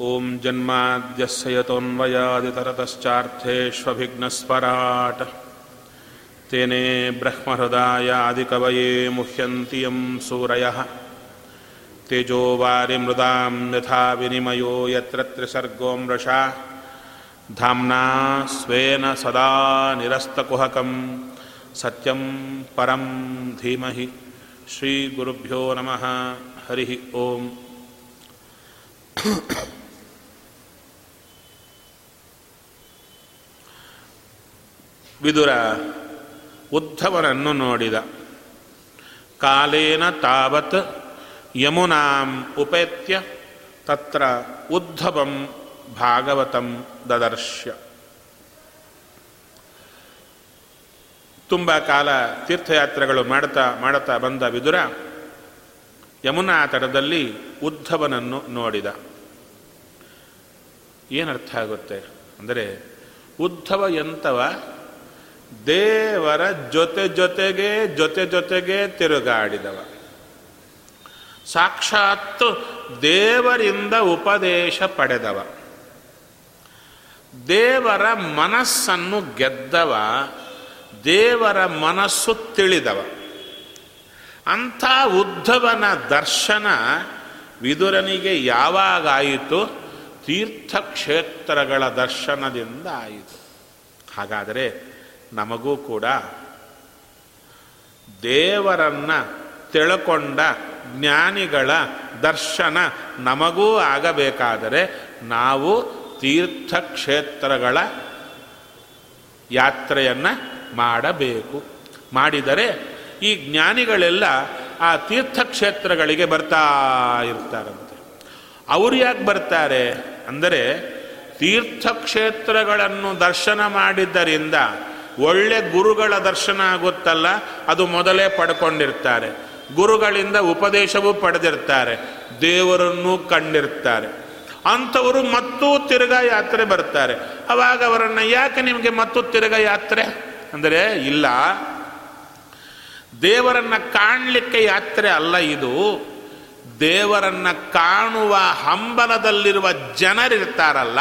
ॐ जन्माद्यस्य यतोऽन्वयादितरतश्चार्थेष्वभिघ्नस्वराट् तेने ब्रह्महृदायादिकवये मुह्यन्ति यं सूरयः। तेजोवारिमृदां यथा विनिमयो यत्र त्रिसर्गो मृषा धाम्ना स्वेन सदा निरस्तकुहकं सत्यं परं धीमहि। श्रीगुरुभ्यो नमः। हरिः ओम् ವಿದುರ ಉದ್ಧವನನ್ನು ನೋಡಿದ. ಕಾಲೇನ ತಾವತ್ ಯಮುನಾಂ ಉಪೇತ್ಯ ತತ್ರ ಉದ್ಧವಂ ಭಾಗವತಂ ದದರ್ಶ್ಯ. ತುಂಬ ಕಾಲ ತೀರ್ಥಯಾತ್ರೆಗಳು ಮಾಡ್ತಾ ಮಾಡುತ್ತಾ ಬಂದ ವಿದುರ ಯಮುನಾ ತಟದಲ್ಲಿ ಉದ್ಧವನನ್ನು ನೋಡಿದ. ಏನರ್ಥ ಆಗುತ್ತೆ? ಅಂದರೆ ಉದ್ಧವ ಎಂತವ ದೇವರ ಜೊತೆ ಜೊತೆಗೆ ಜೊತೆ ಜೊತೆಗೆ ತಿರುಗಾಡಿದವ. ಸಾಕ್ಷಾತ್ ದೇವರಿಂದ ಉಪದೇಶ ಪಡೆದವ. ದೇವರ ಮನಸ್ಸನ್ನು ಗೆದ್ದವ, ದೇವರ ಮನಸ್ಸು ತಿಳಿದವ. ಅಂಥ ಉದ್ಧವನ ದರ್ಶನ ವಿದುರನಿಗೆ ಯಾವಾಗಾಯಿತು? ತೀರ್ಥಕ್ಷೇತ್ರಗಳ ದರ್ಶನದಿಂದ ಆಯಿತು ಹಾಗಾದರೆ ನಮಗೂ ಕೂಡ ದೇವರನ್ನ ತಿಳ್ಕೊಂಡ ಜ್ಞಾನಿಗಳ ದರ್ಶನ ನಮಗೂ ಆಗಬೇಕಾದರೆ ನಾವು ತೀರ್ಥಕ್ಷೇತ್ರಗಳ ಯಾತ್ರೆಯನ್ನು ಮಾಡಬೇಕು. ಮಾಡಿದರೆ ಈ ಜ್ಞಾನಿಗಳೆಲ್ಲ ಆ ತೀರ್ಥಕ್ಷೇತ್ರಗಳಿಗೆ ಬರ್ತಾ ಇರ್ತಾರಂತೆ. ಅವರು ಯಾಕೆ ಬರ್ತಾರೆ? ಅಂದರೆ ತೀರ್ಥಕ್ಷೇತ್ರಗಳನ್ನು ದರ್ಶನ ಮಾಡಿದ್ದರಿಂದ ಒಳ್ಳೆ ಗುರುಗಳ ದರ್ಶನ ಆಗುತ್ತಲ್ಲ ಅದು ಮೊದಲೇ ಪಡ್ಕೊಂಡಿರ್ತಾರೆ. ಗುರುಗಳಿಂದ ಉಪದೇಶವೂ ಪಡೆದಿರ್ತಾರೆ. ದೇವರನ್ನು ಕಂಡಿರ್ತಾರೆ. ಅಂಥವರು ಮತ್ತೂ ತಿರುಗಾ ಯಾತ್ರೆ ಬರ್ತಾರೆ. ಅವಾಗ ಅವರನ್ನು ಯಾಕೆ ನಿಮಗೆ ಮತ್ತು ತಿರುಗಾ ಯಾತ್ರೆ? ಅಂದರೆ, ಇಲ್ಲ. ದೇವರನ್ನ ಕಾಣಲಿಕ್ಕೆ ಯಾತ್ರೆ ಅಲ್ಲ ಇದು. ದೇವರನ್ನ ಕಾಣುವ ಹಂಬಲದಲ್ಲಿರುವ ಜನರಿರ್ತಾರಲ್ಲ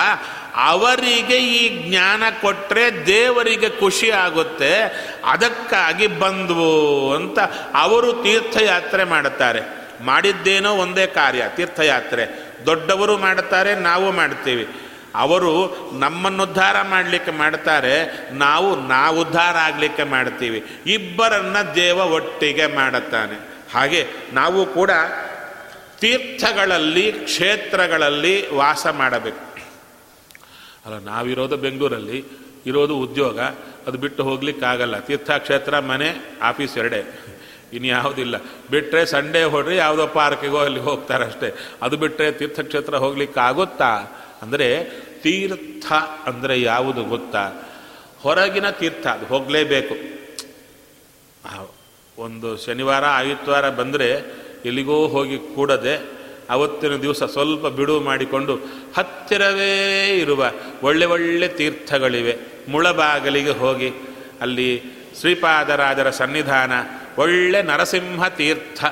ಅವರಿಗೆ ಈ ಜ್ಞಾನ ಕೊಟ್ಟರೆ ದೇವರಿಗೆ ಖುಷಿ ಆಗುತ್ತೆ, ಅದಕ್ಕಾಗಿ ಬಂದ್ವು ಅಂತ ಅವರು ತೀರ್ಥಯಾತ್ರೆ ಮಾಡುತ್ತಾರೆ. ಮಾಡಿದ್ದೇನೋ ಒಂದೇ ಕಾರ್ಯ, ತೀರ್ಥಯಾತ್ರೆ. ದೊಡ್ಡವರು ಮಾಡುತ್ತಾರೆ, ನಾವು ಮಾಡ್ತೀವಿ ಅವರು ನಮ್ಮನ್ನು ಉದ್ಧಾರ ಮಾಡಲಿಕ್ಕೆ ಮಾಡ್ತಾರೆ ನಾವು ನಾವು ಉದ್ಧಾರ ಆಗಲಿಕ್ಕೆ ಮಾಡ್ತೀವಿ ಇಬ್ಬರನ್ನ ದೇವ ಒಟ್ಟಿಗೆ ಮಾಡುತ್ತಾನೆ. ಹಾಗೆ ನಾವು ಕೂಡ ತೀರ್ಥಗಳಲ್ಲಿ, ಕ್ಷೇತ್ರಗಳಲ್ಲಿ ವಾಸ ಮಾಡಬೇಕು. ಅಲ್ಲ, ನಾವಿರೋದು ಬೆಂಗಳೂರಲ್ಲಿ, ಇರೋದು ಉದ್ಯೋಗ, ಅದು ಬಿಟ್ಟು ಹೋಗ್ಲಿಕ್ಕಾಗಲ್ಲ. ತೀರ್ಥಕ್ಷೇತ್ರ, ಮನೆ, ಆಫೀಸ್ ಎರಡೇ. ಇನ್ಯಾವುದಿಲ್ಲ ಬಿಟ್ಟರೆ ಸಂಡೇ ಹೊಡ್ರಿ ಯಾವುದೋ ಪಾರ್ಕಿಗೋ ಅಲ್ಲಿ ಹೋಗ್ತಾರಷ್ಟೇ. ಅದು ಬಿಟ್ಟರೆ ತೀರ್ಥಕ್ಷೇತ್ರ ಹೋಗ್ಲಿಕ್ಕೆ ಆಗುತ್ತಾ ಅಂದರೆ ತೀರ್ಥ ಅಂದರೆ ಯಾವುದು ಗೊತ್ತಾ? ಹೊರಗಿನ ತೀರ್ಥ, ಅದು ಹೋಗಲೇಬೇಕು. ಒಂದು ಶನಿವಾರ, ಆಯುತ್ವಾರ ಬಂದರೆ ಎಲ್ಲಿಗೋ ಹೋಗಿ ಕೂಡದೆ ಅವತ್ತಿನ ದಿವಸ ಸ್ವಲ್ಪ ಬಿಡುವು ಮಾಡಿಕೊಂಡು ಹತ್ತಿರವೇ ಇರುವ ಒಳ್ಳೆ ಒಳ್ಳೆ ತೀರ್ಥಗಳಿವೆ. ಮುಳಬಾಗಲಿಗೆ ಹೋಗಿ ಅಲ್ಲಿ ಶ್ರೀಪಾದರಾಜರ ಸನ್ನಿಧಾನ, ಒಳ್ಳೆ ನರಸಿಂಹ ತೀರ್ಥ.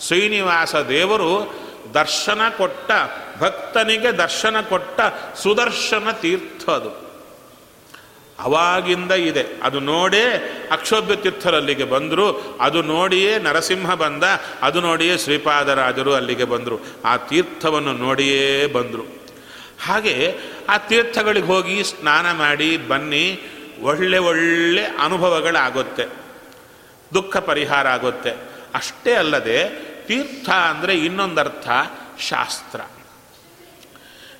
ಶ್ರೀನಿವಾಸ ದೇವರು ದರ್ಶನ ಕೊಟ್ಟ, ಭಕ್ತನಿಗೆ ದರ್ಶನ ಕೊಟ್ಟ ಸುದರ್ಶನ ತೀರ್ಥ ಅದು. ಅವಾಗಿಂದ ಇದೆ. ಅದು ನೋಡೇ ಅಕ್ಷೋಭ್ಯ ತೀರ್ಥರಲ್ಲಿಗೆ ಬಂದರು. ಅದು ನೋಡಿಯೇ ನರಸಿಂಹ ಬಂದ. ಅದು ನೋಡಿಯೇ ಶ್ರೀಪಾದರಾಜರು ಅಲ್ಲಿಗೆ ಬಂದರು. ಆ ತೀರ್ಥವನ್ನು ನೋಡಿಯೇ ಬಂದರು. ಹಾಗೆ ಆ ತೀರ್ಥಗಳಿಗೆ ಹೋಗಿ ಸ್ನಾನ ಮಾಡಿ, ಬನ್ನಿ, ಒಳ್ಳೆ ಒಳ್ಳೆ ಅನುಭವಗಳಾಗುತ್ತೆ. ದುಃಖ ಪರಿಹಾರ ಆಗುತ್ತೆ. ಅಷ್ಟೇ ಅಲ್ಲದೆ ತೀರ್ಥ ಅಂದರೆ ಇನ್ನೊಂದರ್ಥ ಶಾಸ್ತ್ರ.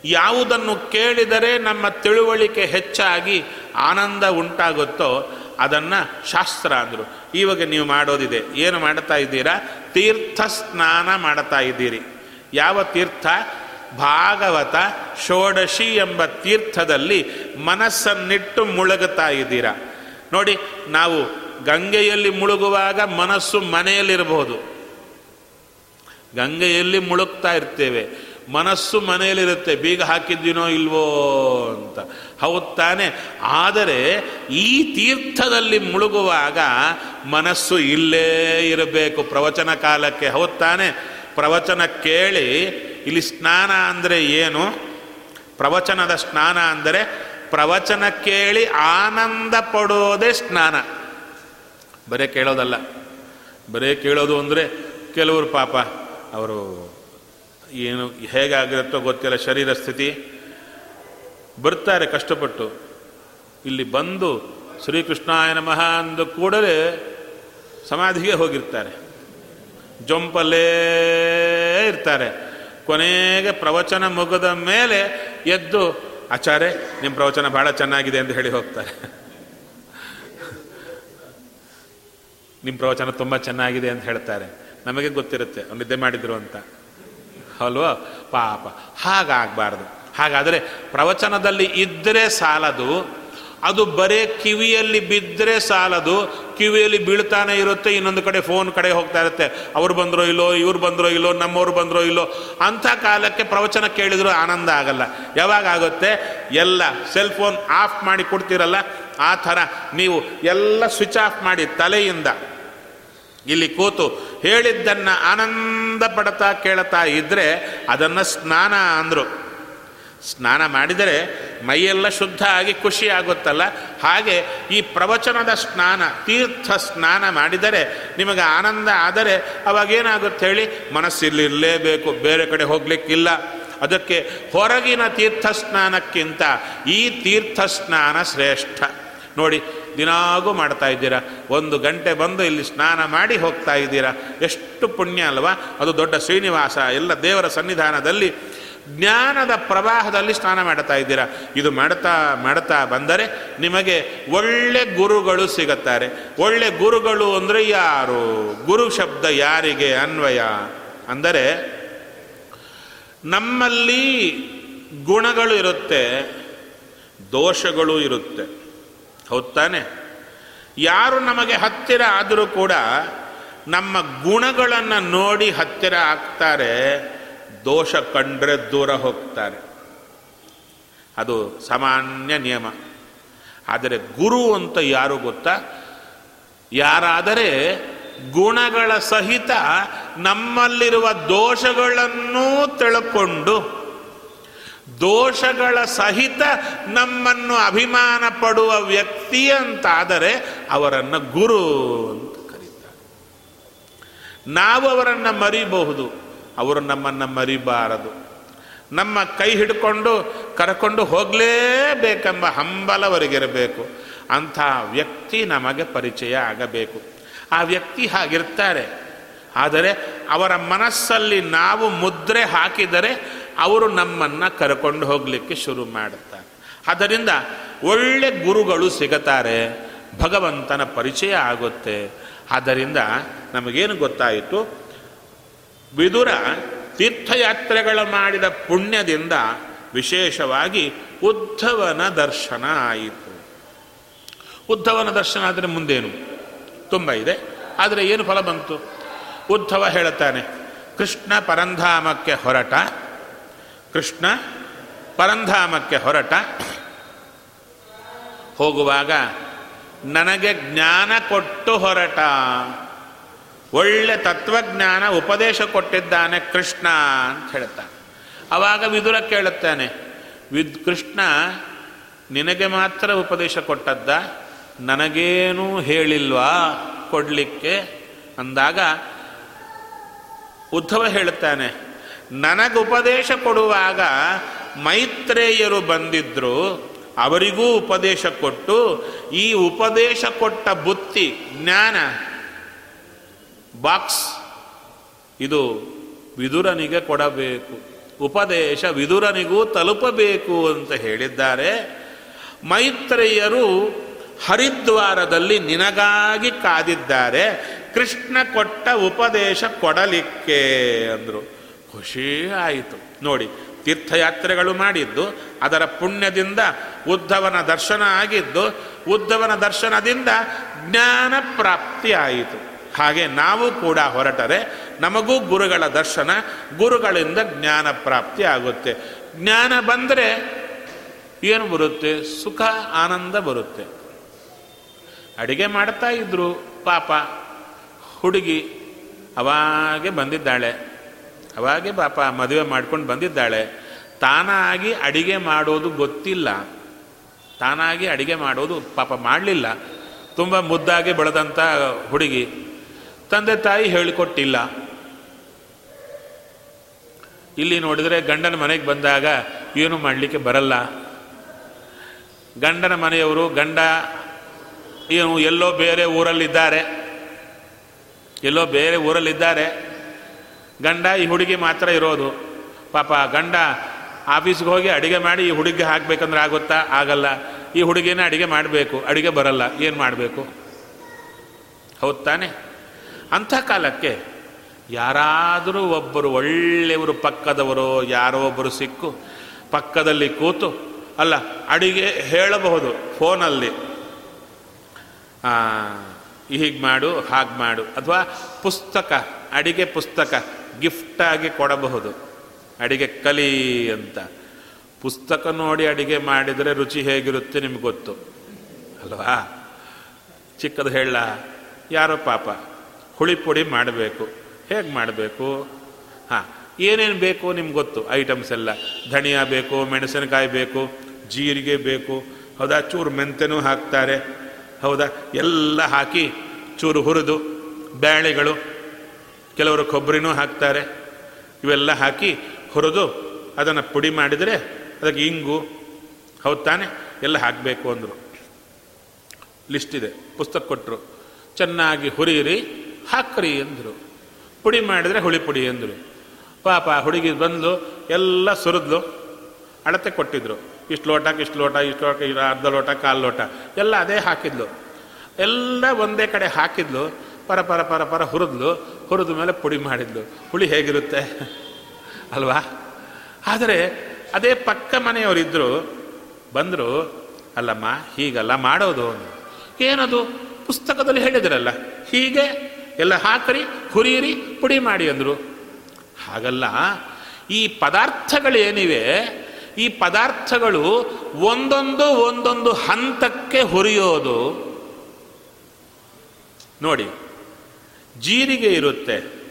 ಯಾವುದನ್ನು ಕೇಳಿದರೆ ನಮ್ಮ ತಿಳುವಳಿಕೆ ಹೆಚ್ಚಾಗಿ ಆನಂದ ಉಂಟಾಗುತ್ತೋ ಅದನ್ನು ಶಾಸ್ತ್ರ ಅಂದರು. ಇವಾಗ ನೀವು ಮಾಡೋದಿದೆ. ಏನು ಮಾಡ್ತಾ ಇದ್ದೀರಾ? ತೀರ್ಥ ಸ್ನಾನ ಮಾಡ್ತಾ ಇದ್ದೀರಿ. ಯಾವ ತೀರ್ಥ? ಭಾಗವತ ಷೋಡಶಿ ಎಂಬ ತೀರ್ಥದಲ್ಲಿ ಮನಸ್ಸನ್ನಿಟ್ಟು ಮುಳುಗುತ್ತಾ ಇದ್ದೀರಾ? ನೋಡಿ, ನಾವು ಗಂಗೆಯಲ್ಲಿ ಮುಳುಗುವಾಗ ಮನಸ್ಸು ಮನೆಯಲ್ಲಿರಬಹುದು. ಗಂಗೆಯಲ್ಲಿ ಮುಳುಗ್ತಾ ಇರ್ತೇವೆ. ಮನಸ್ಸು ಮನೆಯಲ್ಲಿರುತ್ತೆ, ಬೀಗ ಹಾಕಿದ್ದೀನೋ ಇಲ್ವೋ ಅಂತ. ಹೌದು ತಾನೆ. ಆದರೆ ಈ ತೀರ್ಥದಲ್ಲಿ ಮುಳುಗುವಾಗ ಮನಸ್ಸು ಇಲ್ಲೇ ಇರಬೇಕು. ಪ್ರವಚನ ಕಾಲಕ್ಕೆ, ಹೌದು ತಾನೆ. ಪ್ರವಚನ ಕೇಳಿ, ಇಲ್ಲಿ ಸ್ನಾನ ಅಂದರೆ ಏನು? ಪ್ರವಚನದ ಸ್ನಾನ ಅಂದರೆ ಪ್ರವಚನ ಕೇಳಿ ಆನಂದ ಪಡೋದೇ ಸ್ನಾನ. ಬರೇ ಕೇಳೋದಲ್ಲ. ಬರೇ ಕೇಳೋದು ಅಂದರೆ ಕೆಲವರು ಪಾಪ ಅವರು ಏನು ಹೇಗಾಗಿರುತ್ತೋ ಗೊತ್ತಿಲ್ಲ, ಶರೀರ ಸ್ಥಿತಿ. ಬರ್ತಾರೆ ಕಷ್ಟಪಟ್ಟು. ಇಲ್ಲಿ ಬಂದು ಶ್ರೀಕೃಷ್ಣಾಯ ನಮಃ ಅಂದ ಕೂಡಲೇ ಸಮಾಧಿಗೆ ಹೋಗಿರ್ತಾರೆ. ಜೊಂಪಲ್ಲೇ ಇರ್ತಾರೆ. ಕೊನೆಗೆ ಪ್ರವಚನ ಮುಗಿದ ಮೇಲೆ ಎದ್ದು, ಆಚಾರ್ಯ ನಿಮ್ಮ ಪ್ರವಚನ ಬಹಳ ಚೆನ್ನಾಗಿದೆ ಅಂತ ಹೇಳಿ ಹೋಗ್ತಾರೆ. ನಿಮ್ಮ ಪ್ರವಚನ ತುಂಬ ಚೆನ್ನಾಗಿದೆ ಅಂತ ಹೇಳ್ತಾರೆ. ನಮಗೆ ಗೊತ್ತಿರುತ್ತೆ ನಿದ್ದೆ ಮಾಡಿದ್ರು ಅಂತ. ಅಲ್ವಾ ಪಾಪ. ಹಾಗಾಗಬಾರ್ದು. ಹಾಗಾದರೆ ಪ್ರವಚನದಲ್ಲಿ ಇದ್ದರೆ ಸಾಲದು, ಅದು ಬರೇ ಕಿವಿಯಲ್ಲಿ ಬಿದ್ದರೆ ಸಾಲದು, ಕಿವಿಯಲ್ಲಿ ಬೀಳ್ತಾನೆ ಇರುತ್ತೆ, ಇನ್ನೊಂದು ಕಡೆ ಫೋನ್ ಕಡೆ ಹೋಗ್ತಾ ಇರುತ್ತೆ. ಅವ್ರು ಬಂದರೋ ಇಲ್ಲೋ, ಇವ್ರು ಬಂದರೋ ಇಲ್ಲೋ, ನಮ್ಮವ್ರು ಬಂದರೋ ಇಲ್ಲೋ, ಅಂಥ ಕಾಲಕ್ಕೆ ಪ್ರವಚನ ಕೇಳಿದ್ರು ಆನಂದ ಆಗಲ್ಲ. ಯಾವಾಗ ಆಗುತ್ತೆ? ಎಲ್ಲ ಸೆಲ್ ಫೋನ್ ಆಫ್ ಮಾಡಿ ಕೊಡ್ತೀರಲ್ಲ? ಆ ಥರ ನೀವು ಎಲ್ಲ ಸ್ವಿಚ್ ಆಫ್ ಮಾಡಿ ತಲೆಯಿಂದ ಇಲ್ಲಿ ಕೂತು ಹೇಳಿದ್ದನ್ನು ಆನಂದ ಪಡ್ತಾ ಕೇಳ್ತಾ ಇದ್ದರೆ ಅದನ್ನು ಸ್ನಾನ ಅಂದರು. ಸ್ನಾನ ಮಾಡಿದರೆ ಮೈಯೆಲ್ಲ ಶುದ್ಧ ಆಗಿ ಖುಷಿ ಆಗುತ್ತಲ್ಲ? ಹಾಗೆ ಈ ಪ್ರವಚನದ ಸ್ನಾನ, ತೀರ್ಥ ಸ್ನಾನ ಮಾಡಿದರೆ ನಿಮಗೆ ಆನಂದ ಆದರೆ ಅವಾಗೇನಾಗುತ್ತೆ ಹೇಳಿ? ಮನಸ್ಸಿಲ್ಲಿರಲೇಬೇಕು, ಬೇರೆ ಕಡೆ ಹೋಗ್ಲಿಕ್ಕಿಲ್ಲ. ಅದಕ್ಕೆ ಹೊರಗಿನ ತೀರ್ಥ ಸ್ನಾನಕ್ಕಿಂತ ಈ ತೀರ್ಥ ಸ್ನಾನ ಶ್ರೇಷ್ಠ. ನೋಡಿ ದಿನಾಗೂ ಮಾಡ್ತಾ ಇದ್ದೀರಾ? ಒಂದು ಗಂಟೆ ಬಂದು ಇಲ್ಲಿ ಸ್ನಾನ ಮಾಡಿ ಹೋಗ್ತಾ ಇದ್ದೀರಾ? ಎಷ್ಟು ಪುಣ್ಯ ಅಲ್ವಾ? ಅದು ದೊಡ್ಡ ಶ್ರೀನಿವಾಸ, ಎಲ್ಲ ದೇವರ ಸನ್ನಿಧಾನದಲ್ಲಿ ಜ್ಞಾನದ ಪ್ರವಾಹದಲ್ಲಿ ಸ್ನಾನ ಮಾಡ್ತಾ ಇದ್ದೀರಾ? ಇದು ಮಾಡ್ತಾ ಮಾಡ್ತಾ ಬಂದರೆ ನಿಮಗೆ ಒಳ್ಳೆ ಗುರುಗಳು ಸಿಗುತ್ತಾರೆ. ಒಳ್ಳೆ ಗುರುಗಳು ಅಂದರೆ ಯಾರು? ಗುರು ಶಬ್ದ ಯಾರಿಗೆ ಅನ್ವಯ? ಅಂದರೆ ನಮ್ಮಲ್ಲಿ ಗುಣಗಳು ಇರುತ್ತೆ, ದೋಷಗಳು ಇರುತ್ತೆ. ಹೌದ್ ಯಾರು ನಮಗೆ ಹತ್ತಿರ ಆದರೂ ಕೂಡ ನಮ್ಮ ಗುಣಗಳನ್ನು ನೋಡಿ ಹತ್ತಿರ ಆಗ್ತಾರೆ, ದೋಷ ಕಂಡ್ರೆ ದೂರ ಹೋಗ್ತಾರೆ. ಅದು ಸಾಮಾನ್ಯ ನಿಯಮ. ಆದರೆ ಗುರು ಅಂತ ಯಾರು ಗೊತ್ತಾ? ಯಾರಾದರೆ ಗುಣಗಳ ಸಹಿತ ನಮ್ಮಲ್ಲಿರುವ ದೋಷಗಳನ್ನೂ ತಿಳ್ಕೊಂಡು ದೋಷಗಳ ಸಹಿತ ನಮ್ಮನ್ನು ಅಭಿಮಾನ ಪಡುವ ವ್ಯಕ್ತಿ ಅಂತಾದರೆ ಅವರನ್ನು ಗುರು ಅಂತ ಕರೀತಾರೆ. ನಾವು ಅವರನ್ನು ಮರಿಬಹುದು, ಅವರು ನಮ್ಮನ್ನು ಮರಿಬಾರದು. ನಮ್ಮ ಕೈ ಹಿಡ್ಕೊಂಡು ಕರ್ಕೊಂಡು ಹೋಗಲೇಬೇಕೆಂಬ ಹಂಬಲವರಿಗಿರಬೇಕು. ಅಂಥ ವ್ಯಕ್ತಿ ನಮಗೆ ಪರಿಚಯ ಆಗಬೇಕು. ಆ ವ್ಯಕ್ತಿ ಹಾಗಿರ್ತಾರೆ. ಆದರೆ ಅವರ ಮನಸ್ಸಲ್ಲಿ ನಾವು ಮುದ್ರೆ ಹಾಕಿದರೆ ಅವರು ನಮ್ಮನ್ನು ಕರ್ಕೊಂಡು ಹೋಗಲಿಕ್ಕೆ ಶುರು ಮಾಡುತ್ತಾರೆ ಆದ್ದರಿಂದ ಒಳ್ಳೆ ಗುರುಗಳು ಸಿಗುತ್ತಾರೆ ಭಗವಂತನ ಪರಿಚಯ ಆಗುತ್ತೆ. ಆದ್ದರಿಂದ ನಮಗೇನು ಗೊತ್ತಾಯಿತು? ವಿದುರ ತೀರ್ಥಯಾತ್ರೆಗಳ ಮಾಡಿದ ಪುಣ್ಯದಿಂದ ವಿಶೇಷವಾಗಿ ಉದ್ಧವನ ದರ್ಶನ ಆಯಿತು. ಉದ್ಧವನ ದರ್ಶನ ಆದರೆ ಮುಂದೇನು? ತುಂಬ ಇದೆ. ಆದರೆ ಏನು ಫಲ ಬಂತು? ಉದ್ಧವ ಹೇಳುತ್ತಾನೆ ಕೃಷ್ಣ ಪರಂಧಾಮಕ್ಕೆ ಹೊರಟ. ಕೃಷ್ಣ ಪರಂಧಾಮಕ್ಕೆ ಹೊರಟ. ಹೋಗುವಾಗ ನನಗೆ ಜ್ಞಾನ ಕೊಟ್ಟು ಹೊರಟ. ಒಳ್ಳೆ ತತ್ವಜ್ಞಾನ ಉಪದೇಶ ಕೊಟ್ಟಿದ್ದಾನೆ ಕೃಷ್ಣ ಅಂತ ಹೇಳ್ತಾನೆ. ಅವಾಗ ವಿದುರ ಕೇಳುತ್ತಾನೆ, ವಿದ್ ಕೃಷ್ಣ ನಿನಗೆ ಮಾತ್ರ ಉಪದೇಶ ಕೊಟ್ಟದ್ದ? ನನಗೇನೂ ಹೇಳಿಲ್ವಾ ಕೊಡಲಿಕ್ಕೆ? ಅಂದಾಗ ಉದ್ಧವ ಹೇಳುತ್ತಾನೆ ನನಗೆ ಉಪದೇಶ ಕೊಡುವಾಗ ಮೈತ್ರೇಯರು ಬಂದಿದ್ರು, ಅವರಿಗೂ ಉಪದೇಶ ಕೊಟ್ಟು, ಈ ಉಪದೇಶ ಕೊಟ್ಟ ಬುತ್ತಿ, ಜ್ಞಾನ, ಬಾಕ್ಸ್, ಇದು ವಿದುರನಿಗೆ ಕೊಡಬೇಕು. ಉಪದೇಶ ವಿದುರನಿಗೂ ತಲುಪಬೇಕು ಅಂತ ಹೇಳಿದ್ದಾರೆ. ಮೈತ್ರೇಯರು ಹರಿದ್ವಾರದಲ್ಲಿ ನಿನಗಾಗಿ ಕಾದಿದ್ದಾರೆ. ಕೃಷ್ಣ ಕೊಟ್ಟ ಉಪದೇಶ ಕೊಡಲಿಕ್ಕೆ ಅಂದರು. ಖುಷಿ ಆಯಿತು. ನೋಡಿ, ತೀರ್ಥಯಾತ್ರೆಗಳು ಮಾಡಿದ್ದು, ಅದರ ಪುಣ್ಯದಿಂದ ಉದ್ಧವನ ದರ್ಶನ ಆಗಿದ್ದು, ಉದ್ಧವನ ದರ್ಶನದಿಂದ ಜ್ಞಾನ ಪ್ರಾಪ್ತಿ ಆಯಿತು. ಹಾಗೆ ನಾವು ಕೂಡ ಹೊರಟರೆ, ನಮಗೂ ಗುರುಗಳ ದರ್ಶನ, ಗುರುಗಳಿಂದ ಜ್ಞಾನ ಪ್ರಾಪ್ತಿ ಆಗುತ್ತೆ. ಜ್ಞಾನ ಬಂದರೆ ಏನು ಬರುತ್ತೆ? ಸುಖ, ಆನಂದ ಬರುತ್ತೆ. ಅಡಿಗೆ ಮಾಡ್ತಾ ಇದ್ರು ಪಾಪ, ಹುಡುಗಿ ಅವಾಗೆ ಬಂದಿದ್ದಾಳೆ. ಅವಾಗೆ ಪಾಪ ಮದುವೆ ಮಾಡ್ಕೊಂಡು ಬಂದಿದ್ದಾಳೆ. ತಾನಾಗಿ ಅಡಿಗೆ ಮಾಡೋದು ಗೊತ್ತಿಲ್ಲ. ತಾನಾಗಿ ಅಡಿಗೆ ಮಾಡೋದು ಪಾಪ ಮಾಡಲಿಲ್ಲ. ತುಂಬ ಮುದ್ದಾಗಿ ಬೆಳೆದಂಥ ಹುಡುಗಿ. ತಂದೆ ತಾಯಿ ಹೇಳಿಕೊಟ್ಟಿಲ್ಲ. ಇಲ್ಲಿ ನೋಡಿದರೆ ಗಂಡನ ಮನೆಗೆ ಬಂದಾಗ ಏನು ಮಾಡಲಿಕ್ಕೆ ಬರಲ್ಲ. ಗಂಡನ ಮನೆಯವರು ಗಂಡ ಏನು ಎಲ್ಲೋ ಬೇರೆ ಊರಲ್ಲಿದ್ದಾರೆ. ಎಲ್ಲೋ ಬೇರೆ ಊರಲ್ಲಿದ್ದಾರೆ. ಗಂಡ ಈ ಹುಡುಗಿ ಮಾತ್ರ ಇರೋದು. ಪಾಪ ಗಂಡ ಆಫೀಸ್ಗೆ ಹೋಗಿ ಅಡುಗೆ ಮಾಡಿ ಈ ಹುಡುಗಿ ಹಾಕ್ಬೇಕಂದ್ರೆ ಆಗುತ್ತಾ? ಆಗಲ್ಲ. ಈ ಹುಡುಗಿನ ಅಡುಗೆ ಮಾಡಬೇಕು. ಅಡುಗೆ ಬರಲ್ಲ. ಏನು ಮಾಡಬೇಕು? ಹೌದು ತಾನೆ? ಅಂಥ ಕಾಲಕ್ಕೆ ಯಾರಾದರೂ ಒಬ್ಬರು ಒಳ್ಳೆಯವರು, ಪಕ್ಕದವರು, ಯಾರೋ ಒಬ್ಬರು ಸಿಕ್ಕು, ಪಕ್ಕದಲ್ಲಿ ಕೂತು, ಅಲ್ಲ, ಅಡಿಗೆ ಹೇಳಬಹುದು ಫೋನಲ್ಲಿ. ಹೀಗೆ ಮಾಡು, ಹಾಗೆ ಮಾಡು. ಅಥವಾ ಪುಸ್ತಕ, ಅಡಿಗೆ ಪುಸ್ತಕ. ಗಿಫ್ಟಾಗಿ ಕೊಡಬಹುದು. ಅಡಿಗೆ ಕಲಿ ಅಂತ. ಪುಸ್ತಕ ನೋಡಿ ಅಡಿಗೆ ಮಾಡಿದರೆ ರುಚಿ ಹೇಗಿರುತ್ತೆ ನಿಮ್ಗೆ ಗೊತ್ತು. ಅಲ್ವಾ? ಚಿಕ್ಕದು ಹೇಳ, ಯಾರೋ ಪಾಪ, ಹುಳಿ ಪುಡಿ ಮಾಡಬೇಕು. ಹೇಗೆ ಮಾಡಬೇಕು? ಹಾಂ, ಏನೇನು ಬೇಕು ನಿಮ್ಗೆ ಗೊತ್ತು? ಐಟಮ್ಸ್ ಎಲ್ಲ. ಧನಿಯಾ ಬೇಕು, ಮೆಣಸಿನಕಾಯಿ ಬೇಕು, ಜೀರಿಗೆ ಬೇಕು. ಹೌದಾ? ಚೂರು ಮೆಂತೆನೂ ಹಾಕ್ತಾರೆ. ಹೌದಾ? ಎಲ್ಲ ಹಾಕಿ ಚೂರು ಹುರಿದು ಬೇಳೆಗಳು ಕೆಲವರು ಕೊಬ್ಬರಿನೂ ಹಾಕ್ತಾರೆ. ಇವೆಲ್ಲ ಹಾಕಿ ಹುರಿದು ಅದನ್ನು ಪುಡಿ ಮಾಡಿದರೆ ಅದಕ್ಕೆ ಇಂಗು ಹೌದು ತಾನೆ ಎಲ್ಲ ಹಾಕಬೇಕು ಅಂದರು. ಲಿಸ್ಟ್ ಇದೆ. ಪುಸ್ತಕ ಕೊಟ್ಟರು ಚೆನ್ನಾಗಿ ಹುರಿಯಿರಿ, ಹಾಕ್ರಿ ಅಂದರು. ಪುಡಿ ಮಾಡಿದರೆ ಹುಳಿ ಪುಡಿ ಅಂದರು. ಪಾಪ ಹುಡುಗಿ ಬಂದು ಎಲ್ಲ ಸುರಿದ್ಲು. ಅಳತೆ ಕೊಟ್ಟಿದ್ರು. ಇಷ್ಟು ಲೋಟಕ್ಕೆ ಇಷ್ಟು ಲೋಟ ಇಷ್ಟು ಲೋಟ ಅರ್ಧ ಲೋಟ, ಕಾಲು ಲೋಟ. ಎಲ್ಲ ಅದೇ ಹಾಕಿದ್ಲು. ಎಲ್ಲ ಒಂದೇ ಕಡೆ ಹಾಕಿದ್ಲು. ಪರ ಪರ ಪರ ಪರ ಹುರಿದ್ಲು. ಹುರಿದ ಮೇಲೆ ಪುಡಿ ಮಾಡಿದ್ಲು ಹುಳಿ ಹೇಗಿರುತ್ತೆ? ಅಲ್ವಾ? ಆದರೆ ಅದೇ ಪಕ್ಕ ಮನೆಯವರಿದ್ದರು ಬಂದರು, ಅಲ್ಲಮ್ಮ, ಹೀಗಲ್ಲ ಮಾಡೋದು ಏನದು? ಪುಸ್ತಕದಲ್ಲಿ ಹೇಳಿದ್ರಲ್ಲ, ಹೀಗೆ ಎಲ್ಲ ಹಾಕರಿ, ಹುರಿಯಿರಿ, ಪುಡಿ ಮಾಡಿ ಅಂದರು. ಹಾಗಲ್ಲ. ಈ ಪದಾರ್ಥಗಳೇನಿವೆ, ಈ ಪದಾರ್ಥಗಳು ಒಂದೊಂದು ಒಂದೊಂದು ಹಂತಕ್ಕೆ ಹುರಿಯೋದು. ನೋಡಿ ಜೀರಿಗೆ ಇರುತ್ತೆ.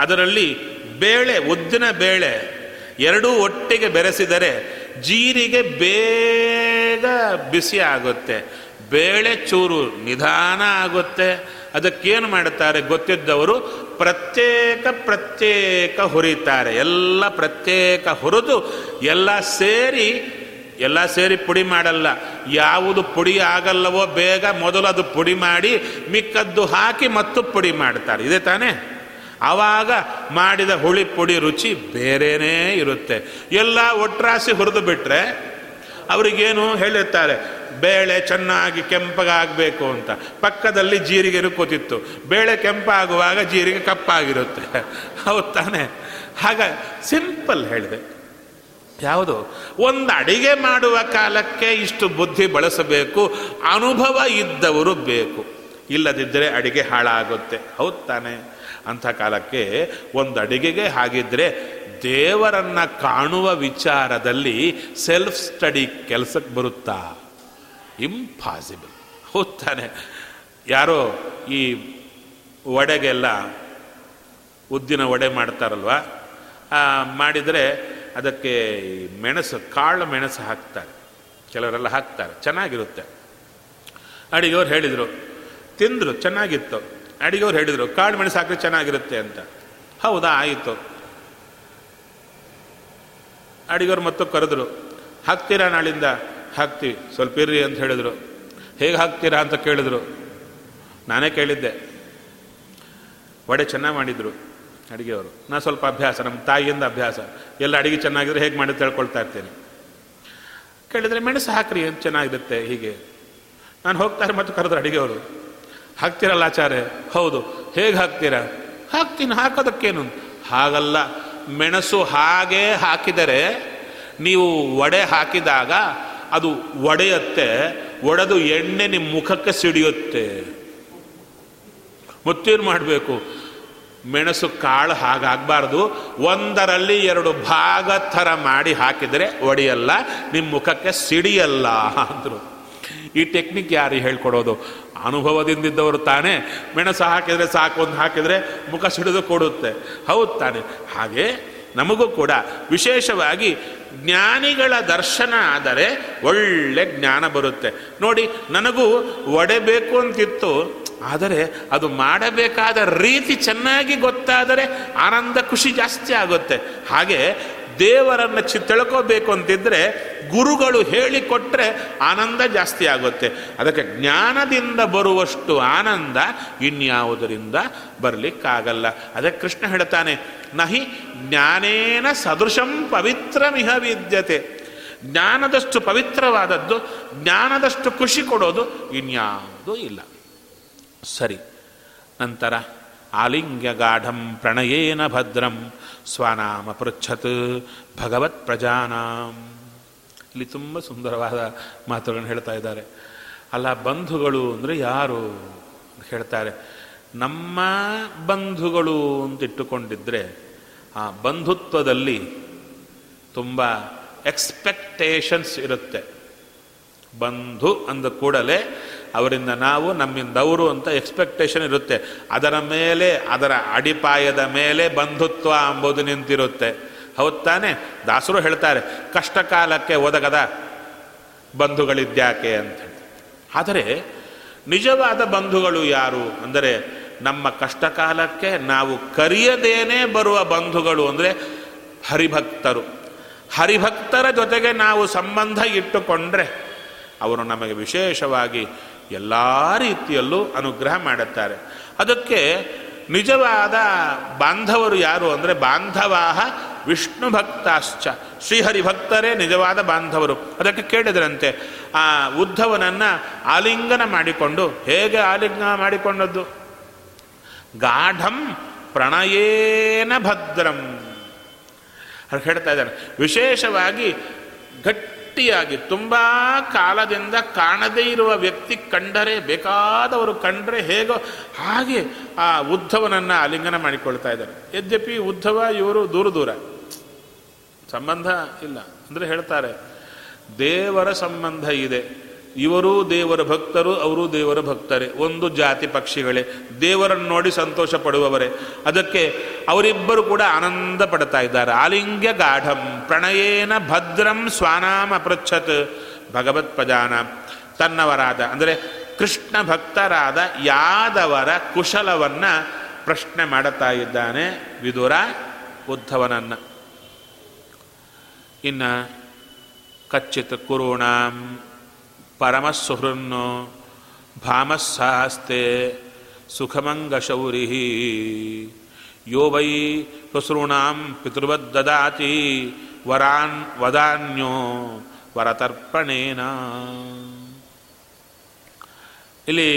ಅದರಲ್ಲಿ ಬೇಳೆ, ಉದ್ದಿನ ಬೇಳೆ ಎರಡೂ ಒಟ್ಟಿಗೆ ಬೆರೆಸಿದರೆ ಜೀರಿಗೆ ಬೇಗ ಬಿಸಿ ಆಗುತ್ತೆ. ಬೇಳೆ ಚೂರು ನಿಧಾನ ಆಗುತ್ತೆ. ಅದಕ್ಕೇನು ಮಾಡುತ್ತಾರೆ ಗೊತ್ತಿದ್ದವರು? ಪ್ರತ್ಯೇಕ ಪ್ರತ್ಯೇಕ ಹುರಿತಾರೆ. ಎಲ್ಲ ಪ್ರತ್ಯೇಕ ಹುರಿದು ಎಲ್ಲ ಸೇರಿ ಎಲ್ಲ ಸೇರಿ ಪುಡಿ ಮಾಡಲ್ಲ. ಯಾವುದು ಪುಡಿ ಆಗಲ್ಲವೋ ಬೇಗ ಮೊದಲು ಅದು ಪುಡಿ ಮಾಡಿ, ಮಿಕ್ಕದ್ದು ಹಾಕಿ ಮತ್ತು ಪುಡಿ ಮಾಡ್ತಾರೆ. ಇದೆ ತಾನೇ? ಆವಾಗ ಮಾಡಿದ ಹುಳಿ ಪುಡಿ ರುಚಿ ಬೇರೆನೇ ಇರುತ್ತೆ. ಎಲ್ಲ ಒಟ್ರಾಸಿ ಹುರಿದು ಬಿಟ್ಟರೆ ಅವರಿಗೇನು ಹೇಳಿರ್ತಾರೆ, ಬೇಳೆ ಚೆನ್ನಾಗಿ ಕೆಂಪಗಾಗಬೇಕು ಅಂತ. ಪಕ್ಕದಲ್ಲಿ ಜೀರಿಗೆನು ಕೂತಿತ್ತು. ಬೇಳೆ ಕೆಂಪಾಗುವಾಗ ಜೀರಿಗೆ ಕಪ್ಪಾಗಿರುತ್ತೆ. ಹೌದು ತಾನೆ? ಹಾಗ, ಸಿಂಪಲ್ ಹೇಳಿದೆ. ಯಾವುದು? ಒಂದು ಅಡಿಗೆ ಮಾಡುವ ಕಾಲಕ್ಕೆ ಇಷ್ಟು ಬುದ್ಧಿ ಬಳಸಬೇಕು, ಅನುಭವ ಇದ್ದವರು ಬೇಕು. ಇಲ್ಲದಿದ್ದರೆ ಅಡಿಗೆ ಹಾಳಾಗುತ್ತೆ. ಹೌದು ತಾನೆ? ಅಂಥ ಕಾಲಕ್ಕೆ ಒಂದು ಅಡಿಗೆಗೆ ಹಾಗಿದ್ರೆ ದೇವರನ್ನ ಕಾಣುವ ವಿಚಾರದಲ್ಲಿ ಸೆಲ್ಫ್ ಸ್ಟಡಿ ಕೆಲಸಕ್ಕೆ ಬರುತ್ತಾ? ಇಂಪಾಸಿಬಲ್ ಹೌದು ತಾನೆ? ಯಾರೋ ಈ ವಡೆಗೆಲ್ಲ ಉದ್ದಿನ ವಡೆ ಮಾಡ್ತಾರಲ್ವ? ಮಾಡಿದರೆ ಅದಕ್ಕೆ ಮೆಣಸು, ಕಾಳು ಮೆಣಸು ಹಾಕ್ತಾರೆ. ಕೆಲವರೆಲ್ಲ ಹಾಕ್ತಾರೆ. ಚೆನ್ನಾಗಿರುತ್ತೆ. ಅಡಿಗೆಯವ್ರು ಹೇಳಿದರು, ತಿಂದರು, ಚೆನ್ನಾಗಿತ್ತು. ಅಡಿಗೆಯವ್ರು ಹೇಳಿದರು, ಕಾಳು ಮೆಣಸು ಹಾಕಿದ್ರೆ ಚೆನ್ನಾಗಿರುತ್ತೆ ಅಂತ. ಹೌದಾ, ಆಯಿತು. ಅಡಿಗೆಯವ್ರು ಮತ್ತು ಕರೆದ್ರು, ಹಾಕ್ತೀರಾ ನಾಳಿಂದ? ಹಾಕ್ತೀವಿ. ಸ್ವಲ್ಪ ಇರ್ರಿ ಅಂತ ಹೇಳಿದರು. ಹೇಗೆ ಹಾಕ್ತೀರಾ? ಅಂತ ಕೇಳಿದ್ರು. ನಾನೇ ಕೇಳಿದ್ದೆ. ವಡೆ ಚೆನ್ನಾಗಿ ಮಾಡಿದರು. ಅಡುಗೆಯವರು. ನಾ ಸ್ವಲ್ಪ ಅಭ್ಯಾಸ ನಮ್ಮ ತಾಯಿಯಿಂದ ಅಭ್ಯಾಸ. ಎಲ್ಲ ಅಡುಗೆ ಚೆನ್ನಾಗಿದ್ರೆ ಹೇಗೆ ಮಾಡಿ ತಿಳ್ಕೊಳ್ತಾ ಇರ್ತೇನೆ. ಕೇಳಿದರೆ ಮೆಣಸು ಹಾಕ್ರಿ ಅಂತ ಚೆನ್ನಾಗಿರುತ್ತೆ, ಹೀಗೆ. ನಾನು ಹೋಗ್ತಾರೆ ಮತ್ತು ಕರೆದ್ರೆ ಅಡುಗೆಯವರು, ಹಾಕ್ತೀರಲ್ಲ ಆಚಾರ್ಯ? ಹೌದು. ಹೇಗೆ ಹಾಕ್ತೀರಾ? ಹಾಕ್ತೀನಿ, ಹಾಕೋದಕ್ಕೇನು? ಹಾಗಲ್ಲ. ಮೆಣಸು ಹಾಗೆ ಹಾಕಿದರೆ ನೀವು ವಡೆ ಹಾಕಿದಾಗ ಅದು ಒಡೆಯುತ್ತೆ, ಒಡೆದು ಎಣ್ಣೆ ನಿಮ್ಮ ಮುಖಕ್ಕೆ ಸಿಡಿಯುತ್ತೆ. ಮತ್ತೇನು ಮಾಡಬೇಕು? ಮೆಣಸು ಕಾಳು ಹಾಗಾಗಬಾರ್ದು. ಒಂದರಲ್ಲಿ ಎರಡು ಭಾಗ ಥರ ಮಾಡಿ ಹಾಕಿದರೆ ಒಡೆಯಲ್ಲ ನಿಮ್ಮ ಮುಖಕ್ಕೆ ಸಿಡಿಯಲ್ಲ ಅಂದರು. ಈ ಟೆಕ್ನಿಕ್ ಯಾರು ಹೇಳ್ಕೊಡೋದು? ಅನುಭವದಿಂದಿದ್ದವರು ತಾನೇ. ಮೆಣಸು ಹಾಕಿದರೆ ಸಾಕು, ಒಂದು ಹಾಕಿದರೆ ಮುಖ ಸಿಡಿದು ಕೊಡುತ್ತೆ. ಹೌದು ತಾನೆ. ಹಾಗೆ ನಮಗೂ ಕೂಡ ವಿಶೇಷವಾಗಿ ಜ್ಞಾನಿಗಳ ದರ್ಶನ ಆದರೆ ಒಳ್ಳೆ ಜ್ಞಾನ ಬರುತ್ತೆ. ನೋಡಿ, ನನಗೂ ಒಡೆಬೇಕು ಅಂತಿತ್ತು. ಆದರೆ ಅದು ಮಾಡಬೇಕಾದ ರೀತಿ ಚೆನ್ನಾಗಿ ಗೊತ್ತಾದರೆ ಆನಂದ ಖುಷಿ ಜಾಸ್ತಿ ಆಗುತ್ತೆ. ಹಾಗೆ ದೇವರನ್ನು ಚಿ, ತಿಳ್ಕೋಬೇಕು ಅಂತಿದ್ರೆ ಗುರುಗಳು ಹೇಳಿಕೊಟ್ರೆ ಆನಂದ ಜಾಸ್ತಿ ಆಗುತ್ತೆ. ಅದಕ್ಕೆ ಜ್ಞಾನದಿಂದ ಬರುವಷ್ಟು ಆನಂದ ಇನ್ಯಾವುದರಿಂದ ಬರಲಿಕ್ಕಾಗಲ್ಲ. ಅದಕ್ಕೆ ಕೃಷ್ಣ ಹೇಳ್ತಾನೆ, ನಹಿ ಜ್ಞಾನೇನ ಸದೃಶಂ ಪವಿತ್ರಮಿಹ ವಿದ್ಯತೆ. ಜ್ಞಾನದಷ್ಟು ಪವಿತ್ರವಾದದ್ದು, ಜ್ಞಾನದಷ್ಟು ಖುಷಿ ಕೊಡೋದು ಇನ್ಯಾವುದೂ ಇಲ್ಲ. ಸರಿ. ನಂತರ ಆಲಿಂಗ್ಯ ಗಾಢಂ ಪ್ರಣಯೇನ ಭದ್ರಂ ಸ್ವನಾಮ ಪೃಚ್ಛತ್ ಭಗವತ್ ಪ್ರಜಾನಾಂ. ಇಲ್ಲಿ ತುಂಬ ಸುಂದರವಾದ ಮಾತುಗಳನ್ನು ಹೇಳ್ತಾ ಇದ್ದಾರೆ. ಅಲ್ಲ, ಬಂಧುಗಳು ಅಂದರೆ ಯಾರು ಹೇಳ್ತಾರೆ. ನಮ್ಮ ಬಂಧುಗಳು ಅಂತ ಇಟ್ಟುಕೊಂಡಿದ್ರೆ, ಆ ಬಂಧುತ್ವದಲ್ಲಿ ತುಂಬ ಎಕ್ಸ್ಪೆಕ್ಟೇಷನ್ಸ್ ಇರುತ್ತೆ. ಬಂಧು ಅಂದ ಕೂಡಲೇ ಅವರಿಂದ ನಾವು ನಮ್ಮಿಂದ ಅವರು ಅಂತ ಎಕ್ಸ್ಪೆಕ್ಟೇಷನ್ ಇರುತ್ತೆ. ಅದರ ಮೇಲೆ, ಅದರ ಅಡಿಪಾಯದ ಮೇಲೆ ಬಂಧುತ್ವ ಅಂಬುದು ನಿಂತಿರುತ್ತೆ. ಹೌದ್ ತಾನೆ? ದಾಸರು ಹೇಳ್ತಾರೆ ಕಷ್ಟ ಕಾಲಕ್ಕೆ ಒದಗದ ಬಂಧುಗಳಿದ್ಯಾಕೆ ಅಂತ ಆದರೆ, ನಿಜವಾದ ಬಂಧುಗಳು ಯಾರು? ಅಂದರೆ, ನಮ್ಮ ಕಷ್ಟ ಕಾಲಕ್ಕೆ ನಾವು ಕರೆಯದೇನೆ ಬರುವ ಬಂಧುಗಳು ಅಂದರೆ ಹರಿಭಕ್ತರು. ಹರಿಭಕ್ತರ ಜೊತೆಗೆ ನಾವು ಸಂಬಂಧ ಇಟ್ಟುಕೊಂಡ್ರೆ, ಅವರು ನಮಗೆ ವಿಶೇಷವಾಗಿ ಎಲ್ಲ ರೀತಿಯಲ್ಲೂ ಅನುಗ್ರಹ ಮಾಡುತ್ತಾರೆ. ಅದಕ್ಕೆ ನಿಜವಾದ ಬಾಂಧವರು ಯಾರು ಅಂದರೆ ಬಾಂಧವಾಹ ವಿಷ್ಣು ಭಕ್ತಾಶ್ಚ. ಶ್ರೀಹರಿ ಭಕ್ತರೇ ನಿಜವಾದ ಬಾಂಧವರು. ಅದಕ್ಕೆ ಕೇಳಿದ್ರಂತೆ, ಆ ಉದ್ಧವನನ್ನು ಆಲಿಂಗನ ಮಾಡಿಕೊಂಡು, ಹೇಗೆ ಆಲಿಂಗನ ಮಾಡಿಕೊಂಡದ್ದು? ಗಾಢಂ ಪ್ರಣಯೇನ ಭದ್ರಂ. ಹೇಳ್ತಾ ಇದ್ದಾರೆ, ವಿಶೇಷವಾಗಿ ಗಟ್ಟಿಯಾಗಿ, ತುಂಬ ಕಾಲದಿಂದ ಕಾಣದೇ ಇರುವ ವ್ಯಕ್ತಿ ಕಂಡರೆ, ಬೇಕಾದವರು ಕಂಡರೆ ಹೇಗೋ ಹಾಗೆ ಆ ಉದ್ಧವನನ್ನು ಆಲಿಂಗನ ಮಾಡಿಕೊಳ್ತಾ ಇದ್ದಾರೆ. ಯದ್ಯಪಿ ಉದ್ಧವ, ಇವರು ದೂರ ದೂರ. ಸಂಬಂಧ ಇಲ್ಲ. ಅಂದರೆ ಹೇಳ್ತಾರೆ, ದೇವರ ಸಂಬಂಧ ಇದೆ. ಇವರೂ ದೇವರ ಭಕ್ತರು, ಅವರು ದೇವರ ಭಕ್ತರೇ. ಒಂದು ಜಾತಿ ಪಕ್ಷಿಗಳೇ. ದೇವರನ್ನು ನೋಡಿ ಸಂತೋಷ ಪಡುವವರೇ ಅದಕ್ಕೆ ಅವರಿಬ್ಬರು ಕೂಡ ಆನಂದ ಪಡ್ತಾ ಇದ್ದಾರೆ. ಆಲಿಂಗ್ಯ ಗಾಢಂ ಪ್ರಣಯೇನ ಭದ್ರಂ ಸ್ವಾನಾಮ ಅಪೃಚ್ಛತ್ ಭಗವತ್ ಪ್ರಜಾನ ತನ್ನವರಾದ, ಅಂದರೆ ಕೃಷ್ಣ ಭಕ್ತರಾದ ಯಾದವರ ಕುಶಲವನ್ನ ಪ್ರಶ್ನೆ ಮಾಡುತ್ತಾ ಇದ್ದಾನೆ ವಿದುರ ಉದ್ಧವನನ್ನು. ಇನ್ನು ಕಚ್ಚಿತ್ ಕುರುಣಾಂ ಪರಮಸುಹೃನ್ನೋ ಭಾಮಸ್ಸಾಸ್ತೆ ಸುಖಮಂಗಶೌರಿ. ಯೋ ವೈ ಶ್ವಸೃಣಾಂ ಪಿತೃವದ್ದದಾತಿ ವರಾನ್ ವದಾನ್ಯೋ ವರತರ್ಪಣೇನ. ಇಲ್ಲಿ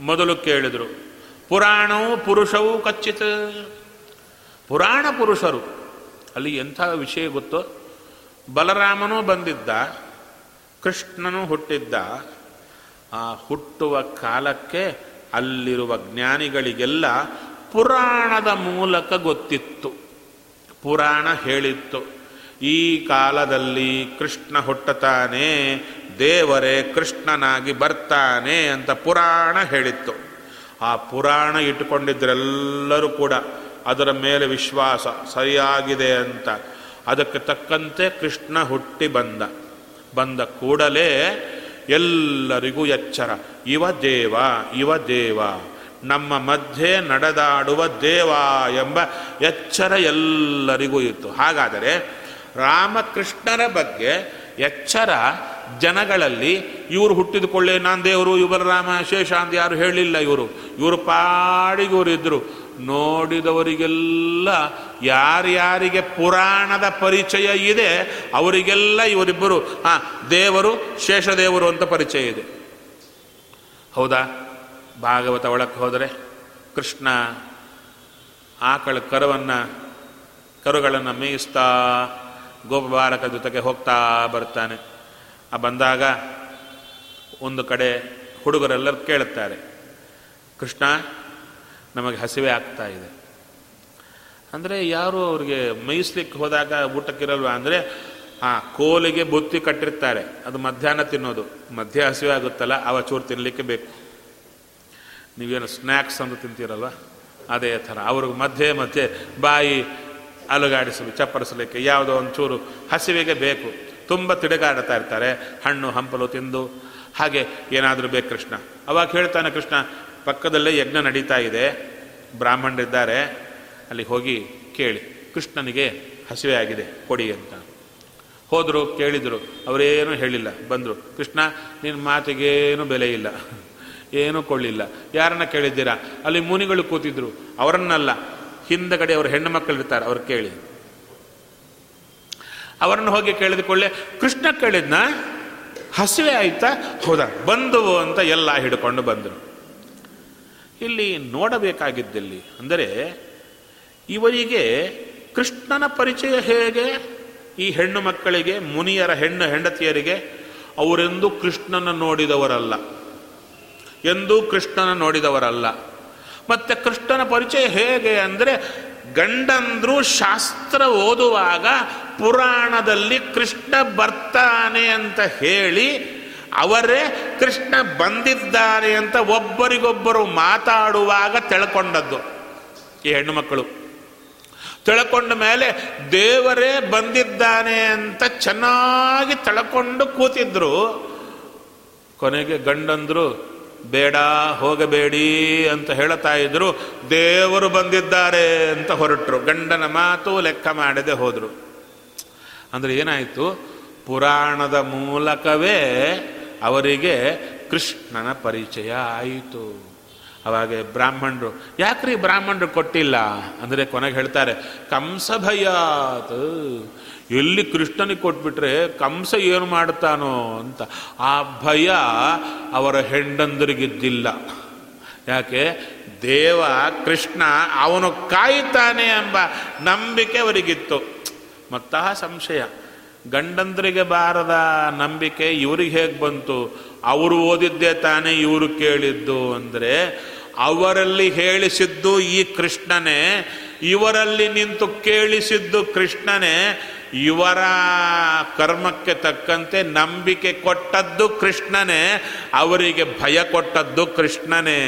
ಮೊದಲು ಕೇಳಿದರು ಪುರಾಣವು ಪುರುಷವು ಕಚ್ಚಿತ್. ಪುರಾಣ ಪುರುಷರು, ಅಲ್ಲಿ ಎಂಥ ವಿಷಯ ಗೊತ್ತೋ? ಬಲರಾಮನೂ ಬಂದಿದ್ದ. ಕೃಷ್ಣನು ಹುಟ್ಟಿದ್ದ. ಆ ಹುಟ್ಟುವ ಕಾಲಕ್ಕೆ ಅಲ್ಲಿರುವ ಜ್ಞಾನಿಗಳಿಗೆಲ್ಲ ಪುರಾಣದ ಮೂಲಕ ಗೊತ್ತಿತ್ತು. ಪುರಾಣ ಹೇಳಿತ್ತು. ಈ ಕಾಲದಲ್ಲಿ ಕೃಷ್ಣ ಹುಟ್ಟತಾನೆ, ದೇವರೇ ಕೃಷ್ಣನಾಗಿ ಬರ್ತಾನೆ ಅಂತ ಪುರಾಣ ಹೇಳಿತ್ತು. ಆ ಪುರಾಣ ಇಟ್ಟುಕೊಂಡಿದ್ದರೆಲ್ಲರೂ ಕೂಡ ಅದರ ಮೇಲೆ ವಿಶ್ವಾಸ ಸರಿಯಾಗಿದೆ ಅಂತ. ಅದಕ್ಕೆ ತಕ್ಕಂತೆ ಕೃಷ್ಣ ಹುಟ್ಟಿ ಬಂದ. ಬಂದ ಕೂಡಲೇ ಎಲ್ಲರಿಗೂ ಎಚ್ಚರ. ಇವ ದೇವ ಇವ ದೇವ, ನಮ್ಮ ಮಧ್ಯೆ ನಡೆದಾಡುವ ದೇವ ಎಂಬ ಎಚ್ಚರ ಎಲ್ಲರಿಗೂ ಇತ್ತು. ಹಾಗಾದರೆ ರಾಮಕೃಷ್ಣರ ಬಗ್ಗೆ ಎಚ್ಚರ ಜನಗಳಲ್ಲಿ ಇವರು ಹುಟ್ಟಿದುಕೊಳ್ಳೆ, ನಾನು ದೇವರು, ಇವರು ರಾಮ ಶೇಷ ಅಂತ ಯಾರು ಹೇಳಿಲ್ಲ ಇವರು. ಇವರು ಪಾಡಿಗೆ ಇವರು ಇದ್ರು ನೋಡಿದವರಿಗೆಲ್ಲ ಯಾರ್ಯಾರಿಗೆ ಪುರಾಣದ ಪರಿಚಯ ಇದೆ, ಅವರಿಗೆಲ್ಲ ಇವರಿಬ್ಬರು, ಆ, ದೇವರು ಶೇಷದೇವರು ಅಂತ ಪರಿಚಯ ಇದೆ. ಹೌದಾ? ಭಾಗವತ ಒಳಕ್ಕೆ ಹೋದರೆ ಕೃಷ್ಣ ಆಕಳ ಕರುವನ್ನು, ಕರುಗಳನ್ನು ಮೇಯಿಸ್ತಾ ಗೋಪಬಾಲಕ ಜೊತೆಗೆ ಹೋಗ್ತಾ ಬರ್ತಾನೆ. ಆ ಬಂದಾಗ ಒಂದು ಕಡೆ ಹುಡುಗರೆಲ್ಲರೂ ಕೇಳುತ್ತಾರೆ, ಕೃಷ್ಣ ನಮಗೆ ಹಸಿವೆ ಆಗ್ತಾ ಇದೆ. ಅಂದರೆ ಯಾರು ಅವ್ರಿಗೆ ಮೇಯಿಸ್ಲಿಕ್ಕೆ ಹೋದಾಗ ಊಟಕ್ಕಿರಲ್ವ ಅಂದರೆ ಆ ಕೋಲಿಗೆ ಬುತ್ತಿ ಕಟ್ಟಿರ್ತಾರೆ. ಅದು ಮಧ್ಯಾಹ್ನ ತಿನ್ನೋದು. ಮಧ್ಯ ಹಸಿವೆ ಆಗುತ್ತಲ್ಲ, ಅವ ಚೂರು ತಿನ್ನಲಿಕ್ಕೆ ಬೇಕು. ನೀವೇನು ಸ್ನ್ಯಾಕ್ಸ್ ಅಂತ ತಿಂತೀರಲ್ವ? ಅದೇ ಥರ. ಅವ್ರಿಗೆ ಮಧ್ಯೆ ಮಧ್ಯೆ ಬಾಯಿ ಅಲುಗಾಡಿಸಲು, ಚಪ್ಪರಿಸಲಿಕ್ಕೆ ಯಾವುದೋ ಒಂಚೂರು ಹಸಿವಿಗೆ ಬೇಕು. ತುಂಬ ತಿಡುಗಾಡ್ತಾ ಇರ್ತಾರೆ. ಹಣ್ಣು ಹಂಪಲು ತಿಂದು, ಹಾಗೆ ಏನಾದರೂ ಬೇಕು ಕೃಷ್ಣ. ಅವಾಗ ಹೇಳ್ತಾನೆ ಕೃಷ್ಣ ಪಕ್ಕದಲ್ಲೇ ಯಜ್ಞ ನಡೀತಾ ಇದೆ. ಬ್ರಾಹ್ಮಣರಿದ್ದಾರೆ. ಅಲ್ಲಿ ಹೋಗಿ ಕೇಳಿ. ಕೃಷ್ಣನಿಗೆ ಹಸಿವೆ ಆಗಿದೆ. ಕೊಡಿ ಅಂತ. ಹೋದರು, ಕೇಳಿದರು. ಅವರೇನೂ ಹೇಳಿಲ್ಲ. ಬಂದರು. ಕೃಷ್ಣ ನಿನ್ನ ಮಾತಿಗೇನು ಬೆಲೆ ಇಲ್ಲ. ಏನೂ ಕೊಳ್ಳಿಲ್ಲ. ಯಾರನ್ನ ಕೇಳಿದ್ದೀರಾ? ಅಲ್ಲಿ ಮುನಿಗಳು ಕೂತಿದ್ರು. ಅವರನ್ನಲ್ಲ. ಹಿಂದಗಡೆ ಅವ್ರ ಹೆಣ್ಣು ಮಕ್ಕಳಿರ್ತಾರೆ ಅವ್ರು ಕೇಳಿ. ಅವರನ್ನು ಹೋಗಿ ಕೇಳಿದುಕೊಳ್ಳೆ ಕೃಷ್ಣ ಕೇಳಿದ್ನ? ಹಸಿವೆ ಆಯ್ತಾ? ಹೌದಾ? ಬಂದವು ಅಂತ ಎಲ್ಲ ಹಿಡ್ಕೊಂಡು ಬಂದರು. ಇಲ್ಲಿ ನೋಡಬೇಕಾಗಿದ್ದಲ್ಲಿ ಅಂದರೆ ಇವರಿಗೆ ಕೃಷ್ಣನ ಪರಿಚಯ ಹೇಗೆ? ಈ ಹೆಣ್ಣು ಮಕ್ಕಳಿಗೆ, ಮುನಿಯರ ಹೆಣ್ಣು ಹೆಂಡತಿಯರಿಗೆ ಅವರೆಂದು ಕೃಷ್ಣನ ನೋಡಿದವರಲ್ಲ. ಎಂದೂ ಕೃಷ್ಣನ ನೋಡಿದವರಲ್ಲ. ಮತ್ತೆ ಕೃಷ್ಣನ ಪರಿಚಯ ಹೇಗೆ ಅಂದರೆ ಗಂಡಂದ್ರು ಶಾಸ್ತ್ರ ಓದುವಾಗ ಪುರಾಣದಲ್ಲಿ ಕೃಷ್ಣ ಬರ್ತಾನೆ ಅಂತ ಹೇಳಿ ಅವರೇ ಕೃಷ್ಣ ಬಂದಿದ್ದಾರೆ ಅಂತ ಒಬ್ಬರಿಗೊಬ್ಬರು ಮಾತಾಡುವಾಗ ತಿಳ್ಕೊಂಡದ್ದು. ಈ ಹೆಣ್ಣು ಮಕ್ಕಳು. ತಿಳ್ಕೊಂಡ ಮೇಲೆ ದೇವರೇ ಬಂದಿದ್ದಾನೆ ಅಂತ ಚೆನ್ನಾಗಿ ತಳ್ಕೊಂಡು ಕೂತಿದ್ರು. ಕೊನೆಗೆ ಗಂಡಂದ್ರು, ಬೇಡ, ಹೋಗಬೇಡಿ ಅಂತ ಹೇಳ್ತಾ ಇದ್ರು. ದೇವರು ಬಂದಿದ್ದಾರೆ ಅಂತ ಹೊರಟರು. ಗಂಡನ ಮಾತು ಲೆಕ್ಕ ಮಾಡದೆ ಹೋದರು. ಅಂದರೆ ಏನಾಯಿತು? ಪುರಾಣದ ಮೂಲಕವೇ ಅವರಿಗೆ ಕೃಷ್ಣನ ಪರಿಚಯ ಆಯಿತು. ಅವಾಗ ಬ್ರಾಹ್ಮಣರು, ಯಾಕ್ರಿ ಬ್ರಾಹ್ಮಣರು ಕೊಟ್ಟಿಲ್ಲ? ಅಂದರೆ ಕೊನೆಗೆ ಹೇಳ್ತಾರೆ ಕಂಸ ಭಯಾತ್ ಎಲ್ಲಿ ಕೃಷ್ಣನಿಗೆ ಕೊಟ್ಬಿಟ್ರೆ ಕಂಸ ಏನು ಮಾಡ್ತಾನೋ ಅಂತ. ಆ ಭಯ ಅವರ ಹೆಂಡಂದರಿಗಿದ್ದಿಲ್ಲ. ಯಾಕೆ? ದೇವ ಕೃಷ್ಣ ಅವನು ಕಾಯ್ತಾನೆ ಎಂಬ ನಂಬಿಕೆ ಅವರಿಗಿತ್ತು. ಮತ್ತ ಸಂಶಯ. ಗಂಡಂದರಿಗೆ ಬಾರದ ನಂಬಿಕೆ ಇವ್ರಿಗೆ ಹೇಗೆ ಬಂತು? ಅವರು ಓದಿದ್ದೇ ತಾನೇ ಇವರು ಕೇಳಿದ್ದು ಅಂದರೆ ಅವರಲ್ಲಿ ಹೇಳಿಸಿದ್ದು ಈ ಕೃಷ್ಣನೇ, ಇವರಲ್ಲಿ ನಿಂತು ಕೇಳಿಸಿದ್ದು ಕೃಷ್ಣನೇ, ಇವರ ಕರ್ಮಕ್ಕೆ ತಕ್ಕಂತೆ ನಂಬಿಕೆ ಕೊಟ್ಟದ್ದು ಕೃಷ್ಣನೇ, ಅವರಿಗೆ ಭಯ ಕೊಟ್ಟದ್ದು ಕೃಷ್ಣನೇ.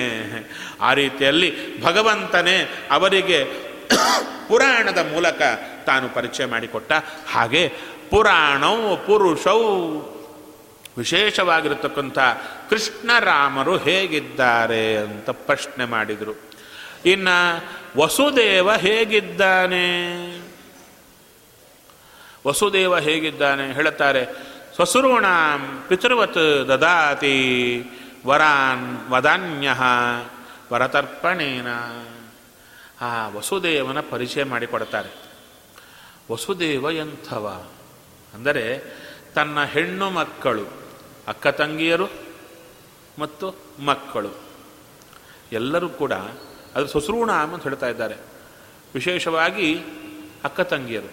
ಆ ರೀತಿಯಲ್ಲಿ ಭಗವಂತನೇ ಅವರಿಗೆ ಪುರಾಣದ ಮೂಲಕ ತಾನು ಪರಿಚಯ ಮಾಡಿಕೊಟ್ಟ ಹಾಗೆ ಪುರಾಣವು ಪುರುಷವು ವಿಶೇಷವಾಗಿರತಕ್ಕಂಥ ಕೃಷ್ಣರಾಮರು ಹೇಗಿದ್ದಾರೆ ಅಂತ ಪ್ರಶ್ನೆ ಮಾಡಿದರು. ಇನ್ನು ವಸುದೇವ ಹೇಗಿದ್ದಾನೆ? ವಸುದೇವ ಹೇಗಿದ್ದಾನೆ ಹೇಳುತ್ತಾರೆ ಸ್ವಸುರುಣ ಪಿತೃವತ್ ದದಾತಿ ವರಾನ್ ವದಾನ್ಯ ವರತರ್ಪಣೇನ. ಆ ವಸುದೇವನ ಪರಿಚಯ ಮಾಡಿಕೊಡ್ತಾರೆ. ವಸುದೇವ ಎಂಥವ? ಅಂದರೆ ತನ್ನ ಹೆಣ್ಣು ಮಕ್ಕಳು, ಅಕ್ಕ ತಂಗಿಯರು ಮತ್ತು ಮಕ್ಕಳು. ಎಲ್ಲರೂ ಕೂಡ ಅದು ಸುಸೃಣ ಅಂತ ಹೇಳ್ತಾ ಇದ್ದಾರೆ. ವಿಶೇಷವಾಗಿ ಅಕ್ಕ ತಂಗಿಯರು.